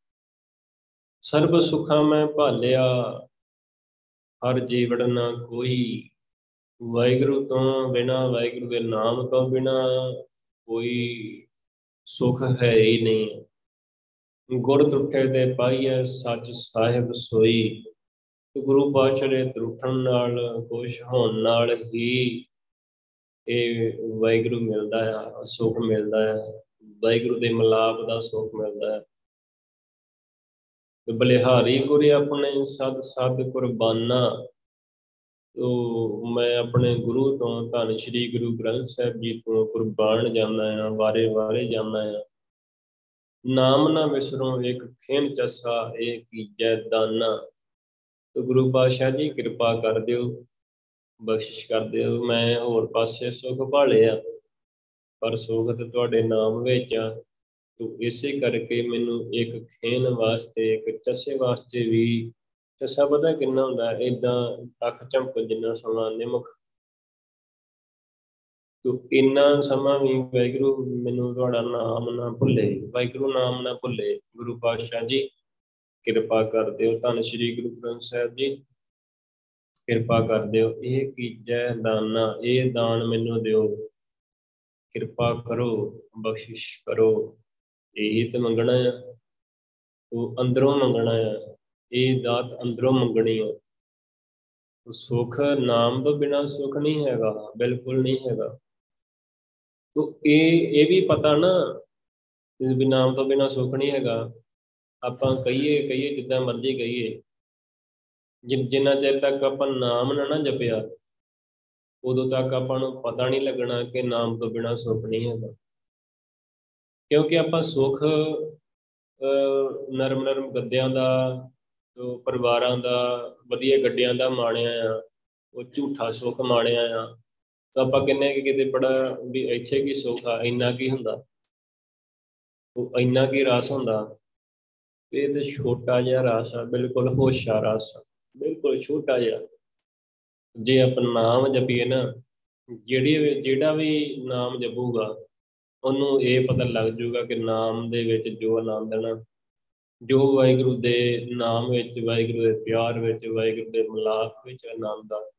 ਸਰਬ ਸੁਖਾਂ ਮੈਂ ਭਾਲਿਆ, ਹਰ ਜੀਵੜ ਨਾ ਕੋਈ। ਵਾਹਿਗੁਰੂ ਤੋਂ ਬਿਨਾ, ਵਾਹਿਗੁਰੂ ਦੇ ਨਾਮ ਤੋਂ ਬਿਨਾ ਕੋਈ ਸੁਖ ਹੈ ਹੀ ਨਹੀਂ। ਗੁਰ ਟੁੱਟੇ ਤੇ ਪਾਈਐ, ਸੱਚ ਸਾਹਿਬ ਸੋਈ। ਗੁਰੂ ਪਾਤਸ਼ਾਹ ਦੇ ਤਰੁੱਠਣ ਨਾਲ, ਖੁਸ਼ ਹੋਣ ਨਾਲ ਹੀ ਇਹ ਵਾਹਿਗੁਰੂ ਮਿਲਦਾ ਹੈ ਸੁਖ ਮਿਲਦਾ ਹੈ ਵਾਹਿਗੁਰੂ ਦੇ ਮਲਾਪ ਦਾ ਸੁਖ ਮਿਲਦਾ ਹੈ ਤੇ ਬਲਿਹਾਰੀ ਗੁਰੇ ਆਪਣੇ ਸਦ ਸਦ ਕੁਰਬਾਨਾ। ਤੋ ਮੈਂ ਆਪਣੇ ਗੁਰੂ ਤੋਂ ਧੰਨ ਸ਼੍ਰੀ ਗੁਰੂ ਗ੍ਰੰਥ ਸਾਹਿਬ ਜੀ ਤੋਂ ਕੁਰਬਾਨ ਜਾਂਦਾ ਆ, ਵਾਰੇ ਵਾਰੇ ਜਾਂਦਾ ਆ। ਨਾਮ ਨਾ ਵਿਸਰੋ ਇੱਕ ਖੇਨ ਚਸਾ ਇਹ ਕੀਜੈ ਦਾਨਾ। ਤੋ ਗੁਰੂ ਪਾਤਸ਼ਾਹ ਜੀ, ਕਿਰਪਾ ਕਰ ਦਿਓ, ਬਖਸ਼ਿਸ਼ ਕਰ ਦਿਓ। ਮੈਂ ਹੋਰ ਪਾਸੇ ਸੁਖ ਭਾਲਿਆ, ਪਰ ਸੁਖ ਤੇ ਤੁਹਾਡੇ ਨਾਮ ਵਿੱਚ। ਆ ਤੋ ਇਸੇ ਕਰਕੇ ਮੈਨੂੰ ਇੱਕ ਖੇਨ ਵਾਸਤੇ ਇੱਕ ਚਸੇ ਵਾਸਤੇ ਵੀ, ਚਸਾ ਪਤਾ ਕਿੰਨਾ ਹੁੰਦਾ? ਇਦਾਂ ਅੱਖ ਚਮਕ ਜਿੰਨਾ ਸਮਾਂ ਨਿਮਕ ਤੋ ਇੰਨਾ ਸਮਾਂ ਵੀ ਵੈਗਰੂ ਮੈਨੂੰ ਤੁਹਾਡਾ ਨਾਮ ਨਾ ਭੁੱਲੇ ਵੈਗਰੂ ਨਾਮ ਨਾ ਭੁੱਲੇ। ਗੁਰੂ ਪਾਤਸ਼ਾਹ ਜੀ, ਕਿਰਪਾ ਕਰ ਦਿਓ ਧੰਨ ਸ਼੍ਰੀ ਗੁਰੂ ਗ੍ਰੰਥ ਸਾਹਿਬ ਜੀ। ਕਿਰਪਾ ਕਰ ਦਿਓ, ਇਹ ਕੀਜੈ ਦਾਨਾ, ਇਹ ਦਾਨ ਮੈਨੂੰ ਦਿਓ। ਕਿਰਪਾ ਕਰੋ, ਬਖਸ਼ਿਸ਼ ਕਰੋ। ਇਹ ਤੇ ਮੰਗਣਾ ਹੈ ਉਹ ਅੰਦਰੋਂ ਮੰਗਣਾ ਹੈ ਇਹ ਦਾਤ ਅੰਦਰੋਂ ਮੰਗਣੀ ਹੈ ਸੁਖ ਨਾਮ ਤੋਂ ਬਿਨਾ ਸੁਖ ਨਹੀਂ ਹੈਗਾ, ਬਿਲਕੁਲ ਨਹੀਂ ਹੈਗਾ। ਤੋ ਇਹ ਇਹ ਵੀ ਪਤਾ ਨਾ, ਵੀ ਨਾਮ ਤੋਂ ਬਿਨਾ ਸੁਖ ਨਹੀਂ ਹੈਗਾ। ਆਪਾਂ ਕਹੀਏ ਕਹੀਏ ਜਿੱਦਾਂ ਮਰਜ਼ੀ ਕਹੀਏ। ਜਿੰਨਾ ਚਿਰ ਤੱਕ ਆਪਾਂ ਨਾਮ ਨਾ ਨਾ ਜਪਿਆ, ਉਦੋਂ ਤੱਕ ਆਪਾਂ ਨੂੰ ਪਤਾ ਨਹੀਂ ਲੱਗਣਾ ਕਿ ਨਾਮ ਤੋਂ ਬਿਨਾ ਸੁਖ ਨਹੀਂ ਹੈਗਾ। ਕਿਉਂਕਿ ਆਪਾਂ ਸੁਖ ਨਰਮ ਨਰਮ ਗੱਦਿਆਂ ਦਾ ਪਰਿਵਾਰਾਂ ਦਾ, ਵਧੀਆ ਗੱਡੀਆਂ ਦਾ ਮਾਣਿਆ ਆ, ਉਹ ਝੂਠਾ ਸੁਖ ਮਾਣਿਆ ਆ। ਤਾਂ ਆਪਾਂ ਕਿੰਨੇ ਕਿ ਕਿਤੇ ਬੜਾ ਵੀ ਇੱਥੇ ਕੀ ਸੁਖ ਆ, ਇੰਨਾ ਕੀ ਹੁੰਦਾ? ਉਹ ਇੰਨਾ ਕੀ ਰਸ ਹੁੰਦਾ? ਇਹ ਤੇ ਛੋਟਾ ਜਿਹਾ ਰਸ ਆ, ਬਿਲਕੁਲ ਹੋਸ਼ਾ ਰਸ ਬਿਲਕੁਲ ਛੋਟਾ ਜਿਹਾ। ਜੇ ਆਪਾਂ ਨਾਮ ਜਪੀਏ ਨਾ, ਜਿਹੜੀ ਜਿਹੜਾ ਵੀ ਨਾਮ ਜਪੂਗਾ, ਉਹਨੂੰ ਇਹ ਪਤਾ ਲੱਗ ਜਾਊਗਾ ਕਿ ਨਾਮ ਦੇ ਵਿੱਚ ਜੋ ਆਨੰਦ ਹੈ ਨਾ, ਜੋ ਵਾਹਿਗੁਰੂ ਦੇ ਨਾਮ ਵਿੱਚ, ਵਾਹਿਗੁਰੂ ਦੇ ਪਿਆਰ ਵਿੱਚ, ਵਾਹਿਗੁਰੂ ਦੇ ਮਲਾਪ ਵਿੱਚ ਆਨੰਦ ਆ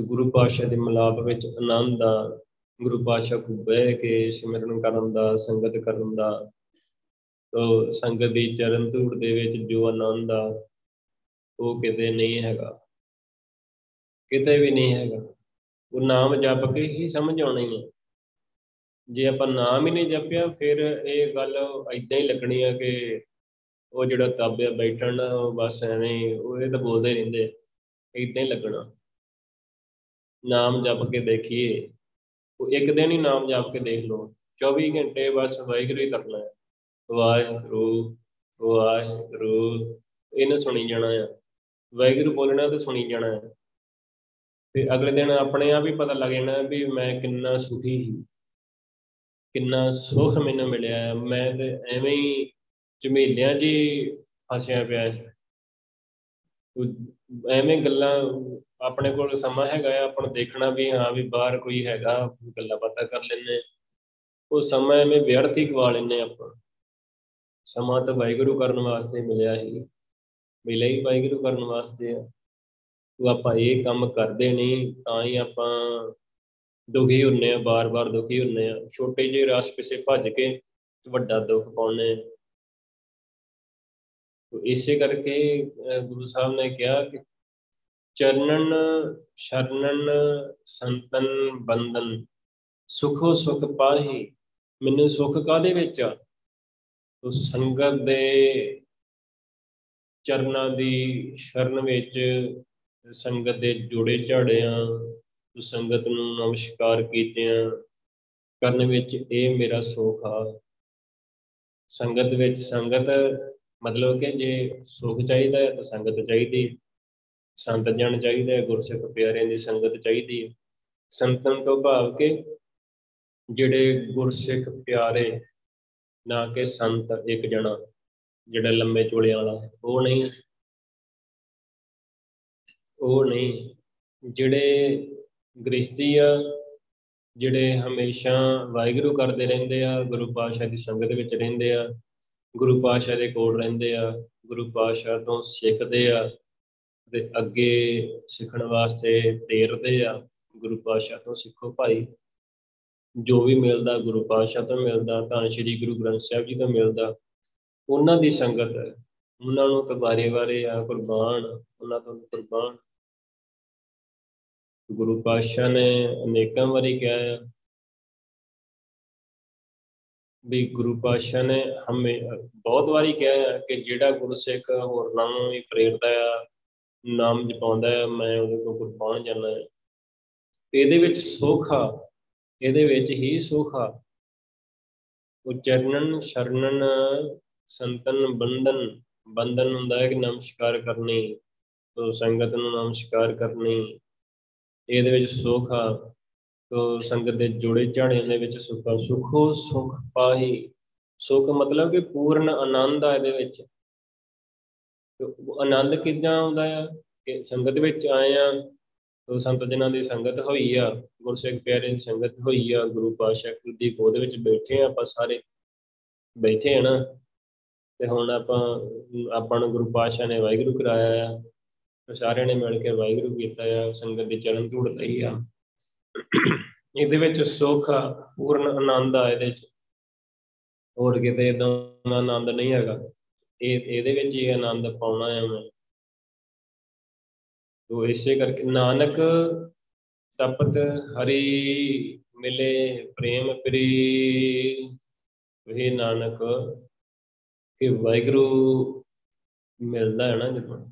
ਗੁਰੂ ਪਾਤਸ਼ਾਹ ਦੇ ਮਲਾਪ ਵਿੱਚ ਆਨੰਦ ਆ, ਗੁਰੂ ਪਾਤਸ਼ਾਹ ਕੋ ਬਹਿ ਕੇ ਸਿਮਰਨ ਕਰਨ ਦਾ, ਸੰਗਤ ਕਰਨ ਦਾ, ਤੋ ਸੰਗਤ ਦੀ ਚਰਨ ਧੂੜ ਦੇ ਵਿੱਚ ਜੋ ਆਨੰਦ ਆ, ਉਹ ਕਿਤੇ ਨਹੀਂ ਹੈਗਾ। ਕਿਤੇ ਵੀ ਨਹੀਂ ਹੈਗਾ। ਉਹ ਨਾਮ ਜਪ ਕੇ ਹੀ ਸਮਝ ਆਉਣੀ ਹੈ ਜੇ ਆਪਾਂ ਨਾਮ ਹੀ ਨਹੀਂ ਜਪਿਆ, ਫਿਰ ਇਹ ਗੱਲ ਐਦਾਂ ਹੀ ਲੱਗਣੀ ਆ ਕਿ ਉਹ ਜਿਹੜਾ ਤਾਬਿਆ ਬੈਠਣ ਉਹ ਬਸ ਐਵੇਂ ਉਹ ਇਹ ਤਾਂ ਬੋਲਦੇ ਰਹਿੰਦੇ ਇਦਾਂ ਹੀ ਲੱਗਣਾ। ਨਾਮ ਜਪ ਕੇ ਦੇਖੀਏ। ਉਹ ਇੱਕ ਦਿਨ ਹੀ ਨਾਮ ਜਪ ਕੇ ਦੇਖ ਲਓ। 24 ਘੰਟੇ ਬਸ ਵਾਹਿਗੁਰੂ ਹੀ ਕਰਨਾ ਹੈ। ਵਾਹਿਗੁਰੂ ਵਾਹਿਗੁਰੂ, ਇਹਨੂੰ ਸੁਣੀ ਜਾਣਾ ਹੈ ਵਾਹਿਗੁਰੂ ਬੋਲਣਾ ਤੇ ਸੁਣੀ ਜਾਣਾ ਹੈ ਤੇ ਅਗਲੇ ਦਿਨ ਆਪਣੇ ਆਪ ਹੀ ਪਤਾ ਲੱਗ ਜਾਣਾ ਵੀ ਮੈਂ ਕਿੰਨਾ ਸੁਖੀ ਸੀ। ਕਿੰਨਾ ਸੁਖ ਮੈਨੂੰ ਮਿਲਿਆ। ਮੈਂ ਤੇ ਐਵੇਂ ਹੀ ਝਮੇਲਿਆਂ 'ਚ ਹੀ ਫਸਿਆ ਪਿਆ ਐਵੇਂ ਗੱਲਾਂ ਆਪਣੇ ਕੋਲ ਸਮਾਂ ਹੈਗਾ ਆ, ਆਪਾਂ ਦੇਖਣਾ ਵੀ ਹਾਂ ਵੀ ਬਾਹਰ ਕੋਈ ਹੈਗਾ ਗੱਲਾਂ ਬਾਤਾਂ ਕਰ ਲੈਣੇ ਉਹ ਸਮਾਂ ਐਵੇਂ ਵਿਅਰਥ ਹੀ ਗਵਾ ਲੈਣੇ ਆਪਾਂ। ਸਮਾਂ ਤਾਂ ਵਾਹਿਗੁਰੂ ਕਰਨ ਵਾਸਤੇ ਮਿਲਿਆ ਹੀ। ਮਿਲਿਆ ਹੀ ਵਾਹਿਗੁਰੂ ਕਰਨ ਵਾਸਤੇ ਆ। ਉਹ ਆਪਾਂ ਇਹ ਕੰਮ ਕਰਦੇ ਨਹੀਂ, ਤਾਂ ਹੀ ਆਪਾਂ ਦੁਖੀ ਹੁੰਨੇ ਆ ਬਾਰ-ਬਾਰ ਦੁਖੀ ਹੁੰਨੇ ਆ ਛੋਟੇ ਜਿਹੇ ਰਸ ਪਿੱਛੇ ਭੱਜ ਕੇ ਵੱਡਾ ਦੁੱਖ ਪਾਉਨੇ ਇਸੇ ਕਰਕੇ ਗੁਰੂ ਸਾਹਿਬ ਨੇ ਕਿਹਾ ਕਿ ਚਰਨਨ, ਸ਼ਰਨਨ, ਸੰਤਨ ਬੰਦਨ ਸੁਖੋ ਸੁਖ ਪਾਹੀ, ਮੈਨੂੰ ਸੁਖ ਕਾਦੇ ਵਿੱਚ? ਆ ਤੋ ਸੰਗਤ ਦੇ ਚਰਨਾਂ ਦੀ ਸ਼ਰਨ ਵਿੱਚ ਸੰਗਤ ਦੇ ਜੋੜੇ ਝਾੜਿਆਂ ਸੰਗਤ ਨੂੰ ਨਮਸਕਾਰ ਕੀਤਿਆਂ, ਕਰਨ ਵਿੱਚ ਇਹ ਮੇਰਾ ਸੁਖ ਆ। ਸੰਗਤ ਵਿੱਚ ਸੰਗਤ, ਮਤਲਬ ਕਿ ਜੇ ਸੁਖ ਚਾਹੀਦਾ ਹੈ ਤਾਂ ਸੰਗਤ ਚਾਹੀਦੀ ਸੰਤ ਜਨ ਚਾਹੀਦਾ ਹੈ, ਗੁਰਸਿੱਖ ਪਿਆਰਿਆਂ ਦੀ ਸੰਗਤ ਚਾਹੀਦੀ ਹੈ। ਸੰਤਨ ਤੋਂ ਭਾਵ ਕਿ ਜਿਹੜੇ ਗੁਰਸਿੱਖ ਪਿਆਰੇ, ਨਾ ਕਿ ਸੰਤ ਇੱਕ ਜਣਾ, ਜਿਹੜਾ ਲੰਮੇ ਚੋਲਿਆਂ ਵਾਲਾ, ਉਹ ਨਹੀਂ। ਉਹ ਨਹੀਂ। ਜਿਹੜੇ ਗ੍ਰਸਤੀ ਆ, ਜਿਹੜੇ ਹਮੇਸ਼ਾ ਵਾਹਿਗੁਰੂ ਕਰਦੇ ਰਹਿੰਦੇ ਆ, ਗੁਰੂ ਪਾਤਸ਼ਾਹ ਦੀ ਸੰਗਤ ਵਿੱਚ ਰਹਿੰਦੇ ਆ, ਗੁਰੂ ਪਾਤਸ਼ਾਹ ਦੇ ਕੋਲ ਰਹਿੰਦੇ ਆ, ਗੁਰੂ ਪਾਤਸ਼ਾਹ ਤੋਂ ਸਿੱਖਦੇ ਆ ਤੇ ਅੱਗੇ ਸਿੱਖਣ ਵਾਸਤੇ ਤੇਰਦੇ ਆ, ਗੁਰੂ ਪਾਤਸ਼ਾਹ ਤੋਂ ਸਿੱਖੋ ਭਾਈ। ਜੋ ਵੀ ਮਿਲਦਾ ਗੁਰੂ ਪਾਤਸ਼ਾਹ ਤੋਂ ਮਿਲਦਾ, ਤਾਂ ਸ੍ਰੀ ਗੁਰੂ ਗ੍ਰੰਥ ਸਾਹਿਬ ਜੀ ਤੋਂ ਮਿਲਦਾ। ਉਹਨਾਂ ਦੀ ਸੰਗਤ ਉਹਨਾਂ ਨੂੰ ਤਾਂ ਬਾਰੇ-ਬਾਰੇ ਆ ਕੁਰਬਾਨ, ਉਹਨਾਂ ਤੋਂ ਕੁਰਬਾਨ। ਗੁਰੂ ਪਾਤਸ਼ਾਹ ਨੇ ਅਨੇਕਾਂ ਵਾਰੀ ਕਿਹਾ ਹੈ ਵੀ ਗੁਰੂ ਪਾਤਸ਼ਾਹ ਨੇ ਹਮੇ, ਬਹੁਤ ਵਾਰੀ ਕਿਹਾ ਹੈ ਕਿ ਜਿਹੜਾ ਗੁਰਸਿੱਖ ਹੋਰਨਾਂ ਨੂੰ ਵੀ ਪ੍ਰੇਰਦਾ ਆ ਨਾਮ ਜਪਾਉਂਦਾ ਹੈ, ਮੈਂ ਉਹਦੇ ਕੋਲ ਕੁਰਬਾਨ ਜਾਣਾ ਹੈ। ਇਹਦੇ ਵਿੱਚ ਸੁੱਖ ਆ, ਇਹਦੇ ਵਿੱਚ ਹੀ ਸੁੱਖ ਆ। ਉਚਰਨਨ, ਸ਼ਰਨਨ, ਸੰਤਨ, ਬੰਧਨ ਬੰਧਨ ਹੁੰਦਾ ਹੈ ਕਿ ਨਮਸਕਾਰ ਕਰਨੀ, ਤੋ ਸੰਗਤ ਨੂੰ ਨਮਸਕਾਰ ਕਰਨੀ, ਇਹਦੇ ਵਿੱਚ ਸੁੱਖ ਆ। ਤੋ ਸੰਗਤ ਦੇ ਜੋੜੇ ਝਾੜਿਆਂ ਦੇ ਵਿੱਚ ਸੁੱਖ ਆ। ਸੁਖੋ ਸੁਖ ਪਾਹੀ। ਸੁਖ ਮਤਲਬ ਕਿ ਪੂਰਨ ਆਨੰਦ ਆ ਇਹਦੇ ਵਿੱਚ। ਆਨੰਦ ਕਿੱਦਾਂ ਆਉਂਦਾ ਆ? ਕਿ ਸੰਗਤ ਵਿੱਚ ਆਏ ਆ ਤੋ ਸੰਤ ਜਨਾਂ ਦੀ ਸੰਗਤ ਹੋਈ ਆ, ਗੁਰਸਿੱਖ ਪਿਆਰੇ ਦੀ ਸੰਗਤ ਹੋਈ ਆ, ਗੁਰੂ ਪਾਤਸ਼ਾਹ ਦੀ ਗੋਦ ਵਿੱਚ ਬੈਠੇ ਆ ਆਪਾਂ ਸਾਰੇ, ਬੈਠੇ ਆ ਨਾ। ਤੇ ਹੁਣ ਆਪਾਂ ਆਪਾਂ ਨੂੰ ਗੁਰੂ ਪਾਤਸ਼ਾਹ ਨੇ ਵਾਹਿਗੁਰੂ ਕਰਾਇਆ ਆ ਸਾਰਿਆਂ ਨੇ ਮਿਲ ਕੇ ਵਾਹਿਗੁਰੂ ਕੀਤਾ ਆ, ਸੰਗਤ ਦੇ ਚਰਨ ਧੂੜ ਲਈ ਆ। ਇਹਦੇ ਵਿੱਚ ਸੁੱਖ ਆ, ਪੂਰਨ ਆਨੰਦ ਆ ਇਹਦੇ ਵਿੱਚ। ਹੋਰ ਕਿਤੇ ਇਦਾਂ ਆਨੰਦ ਨਹੀਂ ਹੈਗਾ। ਇਹ, ਇਹਦੇ ਵਿੱਚ ਹੀ ਆਨੰਦ ਪਾਉਣਾ ਹੈ ਮੈਂ। ਤੋ ਇਸੇ ਕਰਕੇ ਨਾਨਕ ਤਪਤ ਹਰੀ ਮਿਲੇ, ਪ੍ਰੇਮ ਪ੍ਰੀ ਇਹ ਨਾਨਕ, ਕਿ ਵਾਹਿਗੁਰੂ ਮਿਲਦਾ ਹੈ ਨਾ ਜਦੋਂ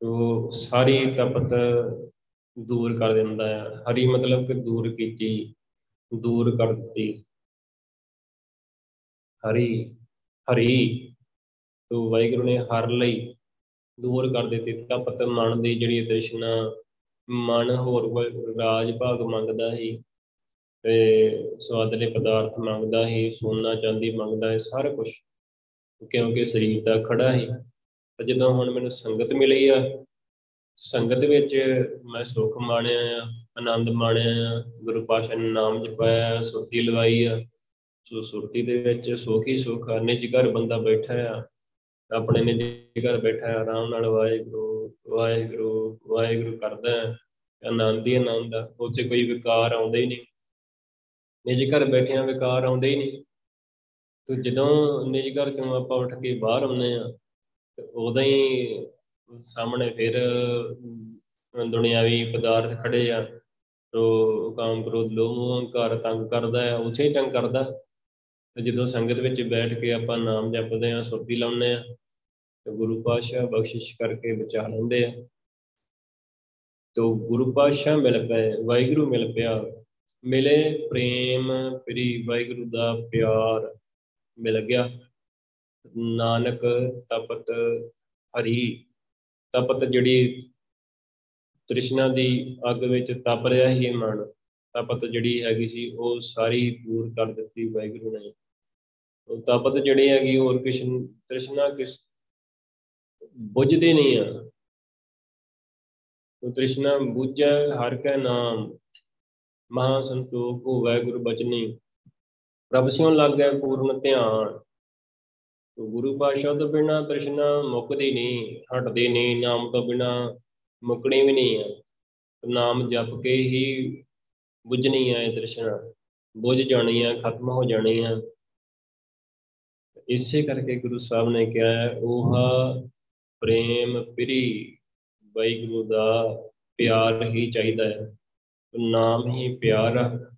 ਤੋ ਸਾਰੀ ਤਪਤ ਦੂਰ ਕਰ ਦਿੰਦਾ ਹੈ। ਹਰੀ ਮਤਲਬ ਕਿ ਦੂਰ ਕੀਤੀ, ਦੂਰ ਕਰ ਦਿੱਤੀ। ਹਰੀ ਹਰੀ। ਤੋ ਵਾਹਿਗੁਰੂ ਨੇ ਹਰ ਲਈ ਦੂਰ ਕਰ ਦਿੱਤੀ। ਤਪਤ ਮਨ ਦੀ ਜਿਹੜੀ ਤ੍ਰਿਸ਼ਨਾ, ਮਨ ਹੋਰ ਕੋਈ ਰਾਜ ਭਾਗ ਮੰਗਦਾ ਹੀ ਤੇ ਸਵਾਦਲੇ ਪਦਾਰਥ ਮੰਗਦਾ ਹੀ ਸੋਨਾ, ਚਾਂਦੀ ਮੰਗਦਾ ਹੈ ਸਾਰਾ ਕੁਝ ਕਿਉਂਕਿ ਸਰੀਰ ਦਾ ਖੜਾ ਹੀ ਤੇ ਜਦੋਂ ਹੁਣ ਮੈਨੂੰ ਸੰਗਤ ਮਿਲੀ ਆ, ਸੰਗਤ ਵਿੱਚ ਮੈਂ ਸੁੱਖ ਮਾਣਿਆ ਆ, ਆਨੰਦ ਮਾਣਿਆ ਆ, ਗੁਰੂ ਪਾਸ਼ਾ ਨੇ ਨਾਮ ਜਪਾਇਆ ਸੁਰਤੀ ਲਵਾਈ ਆ। ਸੋ ਸੁਰਤੀ ਦੇ ਵਿੱਚ ਸੁੱਖ ਹੀ ਸੁੱਖ ਆ, ਨਿਜ ਘਰ ਬੰਦਾ ਬੈਠਾ ਆ। ਆਪਣੇ ਨਿਜ ਘਰ ਬੈਠਾ ਆ ਆਰਾਮ ਨਾਲ ਵਾਹਿਗੁਰੂ ਵਾਹਿਗੁਰੂ ਵਾਹਿਗੁਰੂ ਕਰਦਾ ਆਨੰਦ ਹੀ ਆਨੰਦ ਆ, ਉੱਥੇ ਕੋਈ ਵਿਕਾਰ ਆਉਂਦਾ ਹੀ ਨਹੀਂ। ਨਿਜ ਘਰ ਬੈਠਿਆਂ ਵਿਕਾਰ ਆਉਂਦੇ ਹੀ ਨਹੀਂ। ਤੇ ਜਦੋਂ ਨਿਜ ਘਰ ਤੋਂ ਆਪਾਂ ਉੱਠ ਕੇ ਬਾਹਰ ਆਉਂਦੇ ਆ ਤੇ ਉਦੋਂ ਹੀ ਸਾਹਮਣੇ ਫਿਰ ਦੁਨਿਆਵੀ ਪਦਾਰਥ ਖੜੇ ਆ। ਤੋ ਕਾਮ ਕ੍ਰੋਧ, ਲੋਭ ਮੋਹ ਹੰਕਾਰ ਤੰਗ ਕਰਦਾ ਹੈ ਉਸੇ ਤੰਗ ਕਰਦਾ। ਤੇ ਜਦੋਂ ਸੰਗਤ ਵਿੱਚ ਬੈਠ ਕੇ ਆਪਾਂ ਨਾਮ ਜਪਦੇ ਆ ਸੁਰਤੀ ਲਾਉਂਦੇ ਆ ਤੇ ਗੁਰੂ ਪਾਤਸ਼ਾਹ ਬਖਸ਼ਿਸ਼ ਕਰਕੇ ਬਚਾ ਲੈਂਦੇ ਆ। ਤੋ ਗੁਰੂ ਪਾਤਸ਼ਾਹ ਮਿਲ ਪਏ, ਵਾਹਿਗੁਰੂ ਮਿਲ ਪਿਆ। ਮਿਲੇ ਪ੍ਰੇਮ, ਪ੍ਰੀ ਵਾਹਿਗੁਰੂ ਦਾ ਪਿਆਰ ਮਿਲ ਗਿਆ। ਨਾਨਕ ਤਪਤ ਹਰੀ, ਤਪਤ ਜਿਹੜੀ ਤ੍ਰਿਸ਼ਨਾ ਦੀ ਅੱਗ ਵਿੱਚ ਤਪ ਰਿਹਾ ਹੀ ਇਹ ਮਨ, ਤਪਤ ਜਿਹੜੀ ਹੈਗੀ ਸੀ ਉਹ ਸਾਰੀ ਦੂਰ ਕਰ ਦਿੱਤੀ ਵਾਹਿਗੁਰੂ ਨੇ। ਉਹ ਤਪਤ ਜਿਹੜੀ ਹੈਗੀ ਹੋਰ ਕਿਸ ਤ੍ਰਿਸ਼ਨਾ ਕਿਸ ਬੁੱਝਦੀ ਨਹੀਂ ਆ। ਉਹ ਤ੍ਰਿਸ਼ਨਾ ਬੁੱਝੈ, ਹਰ ਕੈ ਨਾਮ, ਮਹਾ ਸੰਤੋਖ ਹੋਵੈ ਗੁਰੂ ਬਚਨੀ। ਪ੍ਰਭ ਸਿਉ ਲੱਗੈ ਪੂਰਨ ਧਿਆਨ। ਤੋ ਗੁਰੂ ਪਾਸ਼ਾ ਤੋਂ ਬਿਨਾ ਤ੍ਰਿਸ਼ਨਾ ਮੁੱਕਦੀ ਨਹੀਂ, ਹਟਦੀ ਨਹੀਂ, ਨਾਮ ਤੋਂ ਬਿਨਾ ਮੁੱਕਣੀ ਵੀ ਨਹੀਂ ਹੈ ਨਾਮ ਜਪ ਕੇ ਹੀ ਬੁੱਝਣੀ ਹੈ ਇਹ ਤ੍ਰਿਸ਼ਨਾ। ਬੁੱਝ ਜਾਣੀ ਹੈ ਖਤਮ ਹੋ ਜਾਣੀ ਹੈ ਇਸੇ ਕਰਕੇ ਗੁਰੂ ਸਾਹਿਬ ਨੇ ਕਿਹਾ ਹੈ ਉਹ ਪ੍ਰੇਮ ਪ੍ਰੀ, ਵਾਹਿਗੁਰੂ ਦਾ ਪਿਆਰ ਹੀ ਚਾਹੀਦਾ ਹੈ। ਨਾਮ ਹੀ ਪਿਆਰ ਆ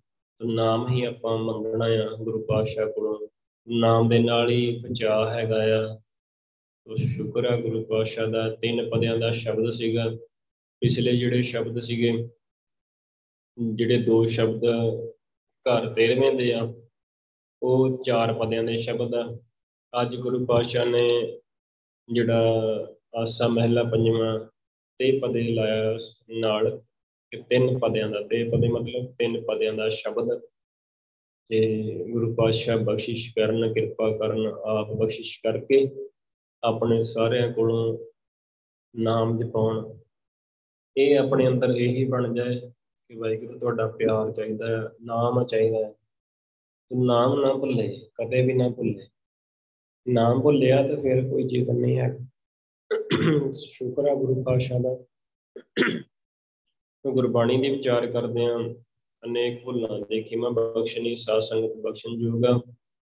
ਨਾਮ ਹੀ ਆਪਾਂ ਮੰਗਣਾ ਆ ਗੁਰੂ ਪਾਤਸ਼ਾਹ ਕੋਲੋਂ। ਨਾਮ ਦੇ ਨਾਲ ਹੀ ਬਚਾਅ ਹੈਗਾ ਆ। ਤੋ ਸ਼ੁਕਰ ਆ ਗੁਰੂ ਪਾਤਸ਼ਾਹ ਦਾ, ਤਿੰਨ ਪਦਿਆਂ ਦਾ ਸ਼ਬਦ ਸੀਗਾ। ਪਿਛਲੇ ਜਿਹੜੇ ਸ਼ਬਦ ਸੀਗੇ, ਜਿਹੜੇ ਦੋ ਸ਼ਬਦ ਘਰ 13ਵੇਂ ਦੇ ਆ, ਉਹ ਚਾਰ ਪਦਿਆਂ ਦੇ ਸ਼ਬਦ ਆ। ਅੱਜ ਗੁਰੂ ਪਾਤਸ਼ਾਹ ਨੇ ਜਿਹੜਾ ਆਸਾ ਮਹਿਲਾ ਪੰਜਵਾਂ ਤੇ ਪਦੇ ਲਾਇਆ ਨਾਲ ਕਿ ਤਿੰਨ ਪਦਿਆਂ ਦਾ, ਤੇ ਪਦੇ ਮਤਲਬ ਤਿੰਨ ਪਦਿਆਂ ਦਾ ਸ਼ਬਦ। ਤੇ ਗੁਰੂ ਪਾਤਸ਼ਾਹ ਬਖਸ਼ਿਸ਼ ਕਰਨ, ਕਿਰਪਾ ਕਰਨ, ਆਪ ਬਖਸ਼ਿਸ਼ ਕਰਕੇ ਆਪਣੇ ਸਾਰਿਆਂ ਕੋਲੋਂ ਨਾਮ ਜਪਾਉਣ। ਇਹ ਆਪਣੇ ਅੰਦਰ ਇਹੀ ਬਣ ਜਾਏ ਕਿ ਵਾਹਿਗੁਰੂ ਤੁਹਾਡਾ ਪਿਆਰ ਚਾਹੀਦਾ ਹੈ, ਨਾਮ ਚਾਹੀਦਾ ਹੈ। ਨਾਮ ਨਾ ਭੁੱਲੇ, ਕਦੇ ਵੀ ਨਾ ਭੁੱਲੇ। ਨਾਮ ਭੁੱਲਿਆ ਤਾਂ ਫਿਰ ਕੋਈ ਜੀਵਨ ਨਹੀਂ ਹੈ ਸ਼ੁਕਰ ਹੈ ਗੁਰੂ ਪਾਤਸ਼ਾਹ ਦਾ। ਗੁਰਬਾਣੀ ਦੇ ਵਿਚਾਰ ਕਰਦੇ ਆਂ ਅਨੇਕ ਭੁੱਲਾਂ ਦੇ ਖਿਮਾ ਬਖਸ਼ਣੀ ਸਾਧ ਸੰਗਤ ਬਖਸ਼ਣ ਜੋਗਾ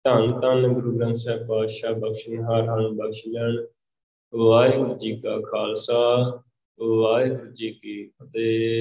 ਧੰਨ ਧੰਨ ਗੁਰੂ ਗ੍ਰੰਥ ਸਾਹਿਬ ਪਾਤਸ਼ਾਹ ਬਖਸ਼ਣਹਾਰ ਹਨ ਬਖਸ਼ ਲੈਣ ਵਾਹਿਗੁਰੂ ਜੀ ਕਾ ਖਾਲਸਾ, ਵਾਹਿਗੁਰੂ ਜੀ ਕੀ ਫਤਿਹ।